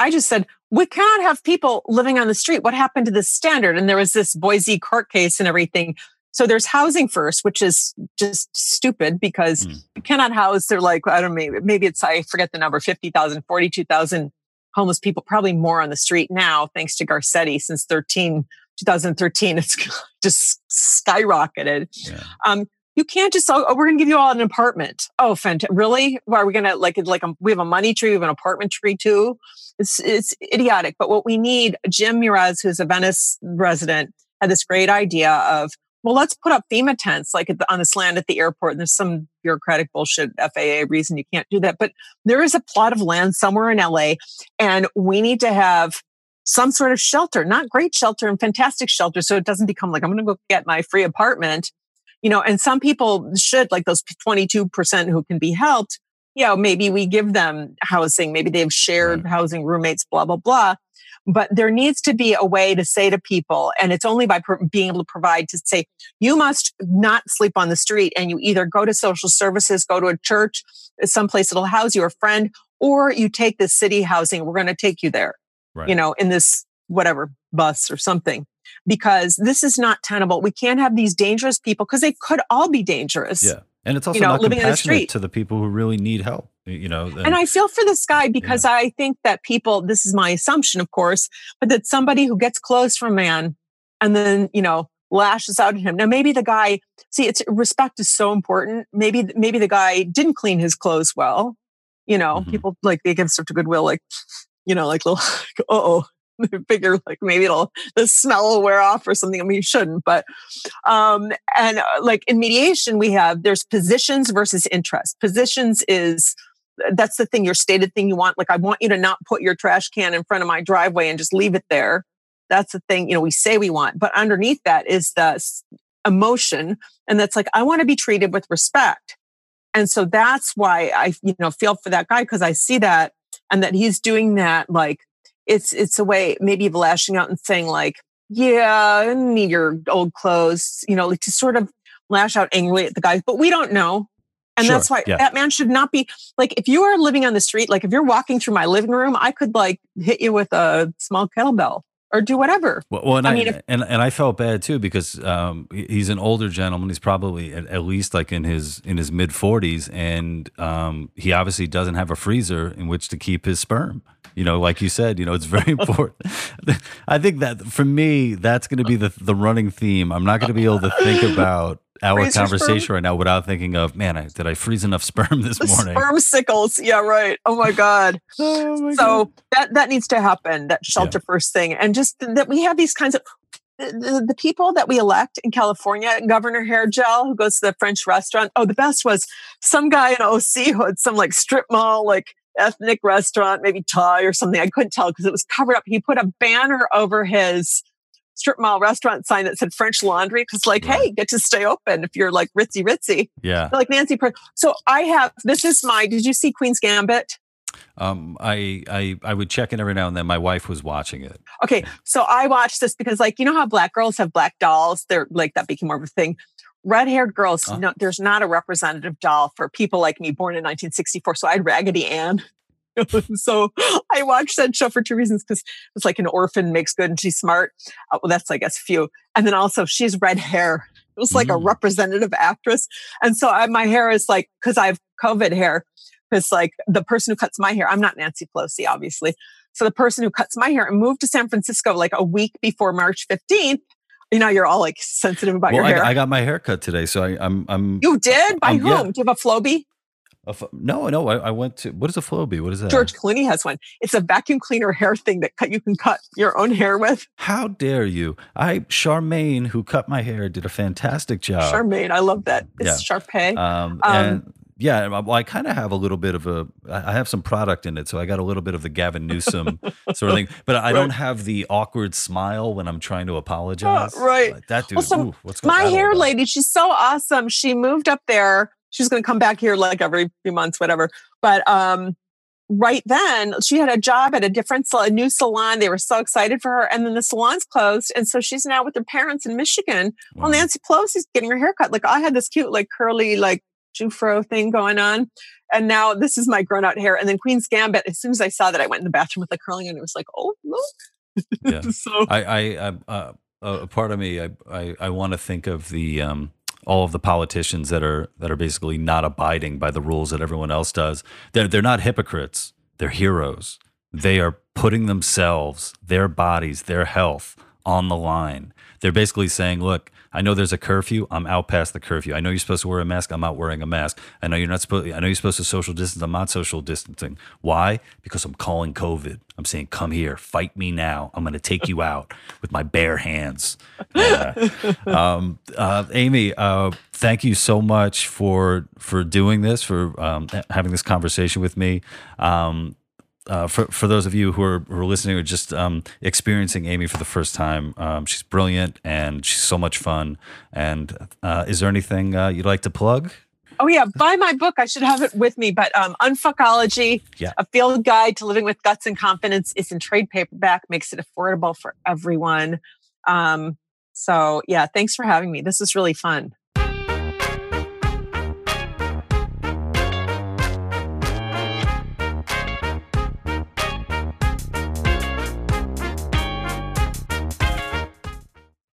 I just said we cannot have people living on the street. What happened to the standard? And there was this Boise court case and everything so there's housing first, which is just stupid because mm. you cannot house. They're like, I don't know, maybe it's, I forget the number, 50,000, 42,000 homeless people, probably more on the street now, thanks to Garcetti since 13, 2013. It's (laughs) just skyrocketed. Yeah. Um, you can't just, oh, we're going to give you all an apartment. Oh, fantastic. Really? Why are we going to like, like, a, we have a money tree, we have an apartment tree too. It's, it's idiotic. But what we need, Jim Muraz, who's a Venice resident, had this great idea of well, let's put up FEMA tents like the, on this land at the airport. And there's some bureaucratic bullshit FAA reason you can't do that. But there is a plot of land somewhere in LA and we need to have some sort of shelter, not great shelter and fantastic shelter. So it doesn't become like, I'm going to go get my free apartment, you know, and some people should like those 22% who can be helped. You know, maybe we give them housing. Maybe they have shared right. housing roommates, blah, blah, blah. But there needs to be a way to say to people, and it's only by being able to provide to say, you must not sleep on the street and you either go to social services, go to a church, uh, someplace that'll house you, a friend, or you take the city housing. We're going to take you there, right. you know, in this whatever bus or something. because this is not tenable. We can't have these dangerous people because they could all be dangerous. Yeah. And it's also you know, not living compassionate the street. to the people who really need help, you know. And, and I feel for this guy because yeah. I think that people, this is my assumption, of course, but that somebody who gets close from a man and then, you know, lashes out at him. Now, maybe the guy, see, it's respect is so important. Maybe, maybe the guy didn't clean his clothes well. You know, mm-hmm. people like they give stuff to Goodwill, like, you know, like little, (laughs) oh, figure like maybe it'll the smell will wear off or something. I mean, you shouldn't, but um, and uh, like in mediation, we have there's positions versus interest. Positions is that's the thing, your stated thing you want. Like, I want you to not put your trash can in front of my driveway and just leave it there. That's the thing, you know, we say we want, but underneath that is the emotion. And that's like, I want to be treated with respect. And so that's why I, you know, feel for that guy because I see that and that he's doing that like it's it's a way maybe of lashing out and saying like, yeah, I need your old clothes, you know, like to sort of lash out angrily at the guys. But we don't know. And sure, that's why yeah. that man should not be like if you are living on the street, like if you're walking through my living room, I could like hit you with a small kettlebell or do whatever. Well, well and I, I mean, if, and and I felt bad too because um, he's an older gentleman. He's probably at, at, least like in his in his mid forties, and um, he obviously doesn't have a freezer in which to keep his sperm you know like you said you know it's very (laughs) important i think that for me that's going to be the the running theme i'm not going to be able to think about our Freeze conversation right now without thinking of man I, did i freeze enough sperm (laughs) this the morning sperm sickles yeah right oh my god (laughs) oh my so god. that that needs to happen that shelter yeah. first thing and just that we have these kinds of the, the, people that we elect in California, Governor Hair Gel, who goes to the French restaurant. Oh, the best was some guy in OC who had some like strip mall, like ethnic restaurant, maybe Thai or something. I couldn't tell because it was covered up. He put a banner over his strip mall restaurant sign that said French Laundry because, like, yeah. hey, get to stay open if you're like ritzy ritzy. Yeah. Like Nancy. So I have this is my. Did you see Queen's Gambit? Um, I, I I would check in every now and then. My wife was watching it. Okay, so I watched this because, like, you know how black girls have black dolls? They're like that became more of a thing red haired girls, huh? no, there's not a representative doll for people like me born in 1964. So I had Raggedy Ann. (laughs) so I watched that show for two reasons because it's like an orphan makes good and she's smart. Uh, well, that's, I guess, a few. And then also she's red hair. It was like mm. a representative actress. And so I, my hair is like, because I have COVID hair, because like the person who cuts my hair, I'm not Nancy Pelosi, obviously. So the person who cuts my hair and moved to San Francisco like a week before March 15th you know, you're all like sensitive about well, your hair. I, I, got my hair cut today, so I, am I'm, I'm. You did by I'm, whom? Yeah. Do you have a No, no. I, I, went to what is a Flowbee? What is that? George Clooney has one. It's a vacuum cleaner hair thing that cut, you can cut your own hair with. How dare you? I Charmaine, who cut my hair, did a fantastic job. Charmaine, I love that. It's yeah. Sharpay. Um, um, and yeah, well, I kind of have a little bit of a, I have some product in it, so I got a little bit of the Gavin Newsom (laughs) sort of thing, but I right. don't have the awkward smile when I'm trying to apologize. Uh, right, like that dude. Well, so ooh, what's my hair lady? She's so awesome. She moved up there. She's going to come back here like every few months, whatever. But um, right then, she had a job at a different, a new salon. They were so excited for her, and then the salon's closed, and so she's now with her parents in Michigan. Wow. Well, Nancy Pelosi's getting her haircut. Like I had this cute, like curly, like Jufro thing going on. And now this is my grown out hair. And then Queen's Gambit, as soon as I saw that, I went in the bathroom with the curling and it was like, oh, look. Yeah. (laughs) so I, I, I uh, a part of me, I, I, I want to think of the, um, all of the politicians that are that are basically not abiding by the rules that everyone else does. They're they're not hypocrites. They're heroes. They are putting themselves, their bodies, their health on the line. They're basically saying, look, I know there's a curfew. I'm out past the curfew. I know you're supposed to wear a mask. I'm out wearing a mask. I know you're not supposed. I know you're supposed to social distance. I'm not social distancing. Why? Because I'm calling COVID. I'm saying, come here, fight me now. I'm going to take you out with my bare hands. Uh, (laughs) um, uh, Amy, uh, thank you so much for for doing this, for um, having this conversation with me. Um, uh, for for those of you who are, who are listening or just um, experiencing Amy for the first time, um, she's brilliant and she's so much fun. And uh, is there anything uh, you'd like to plug? Oh yeah, buy my book. I should have it with me. But um, Unfuckology, yeah. a field guide to living with guts and confidence, is in trade paperback. Makes it affordable for everyone. Um, so yeah, thanks for having me. This is really fun.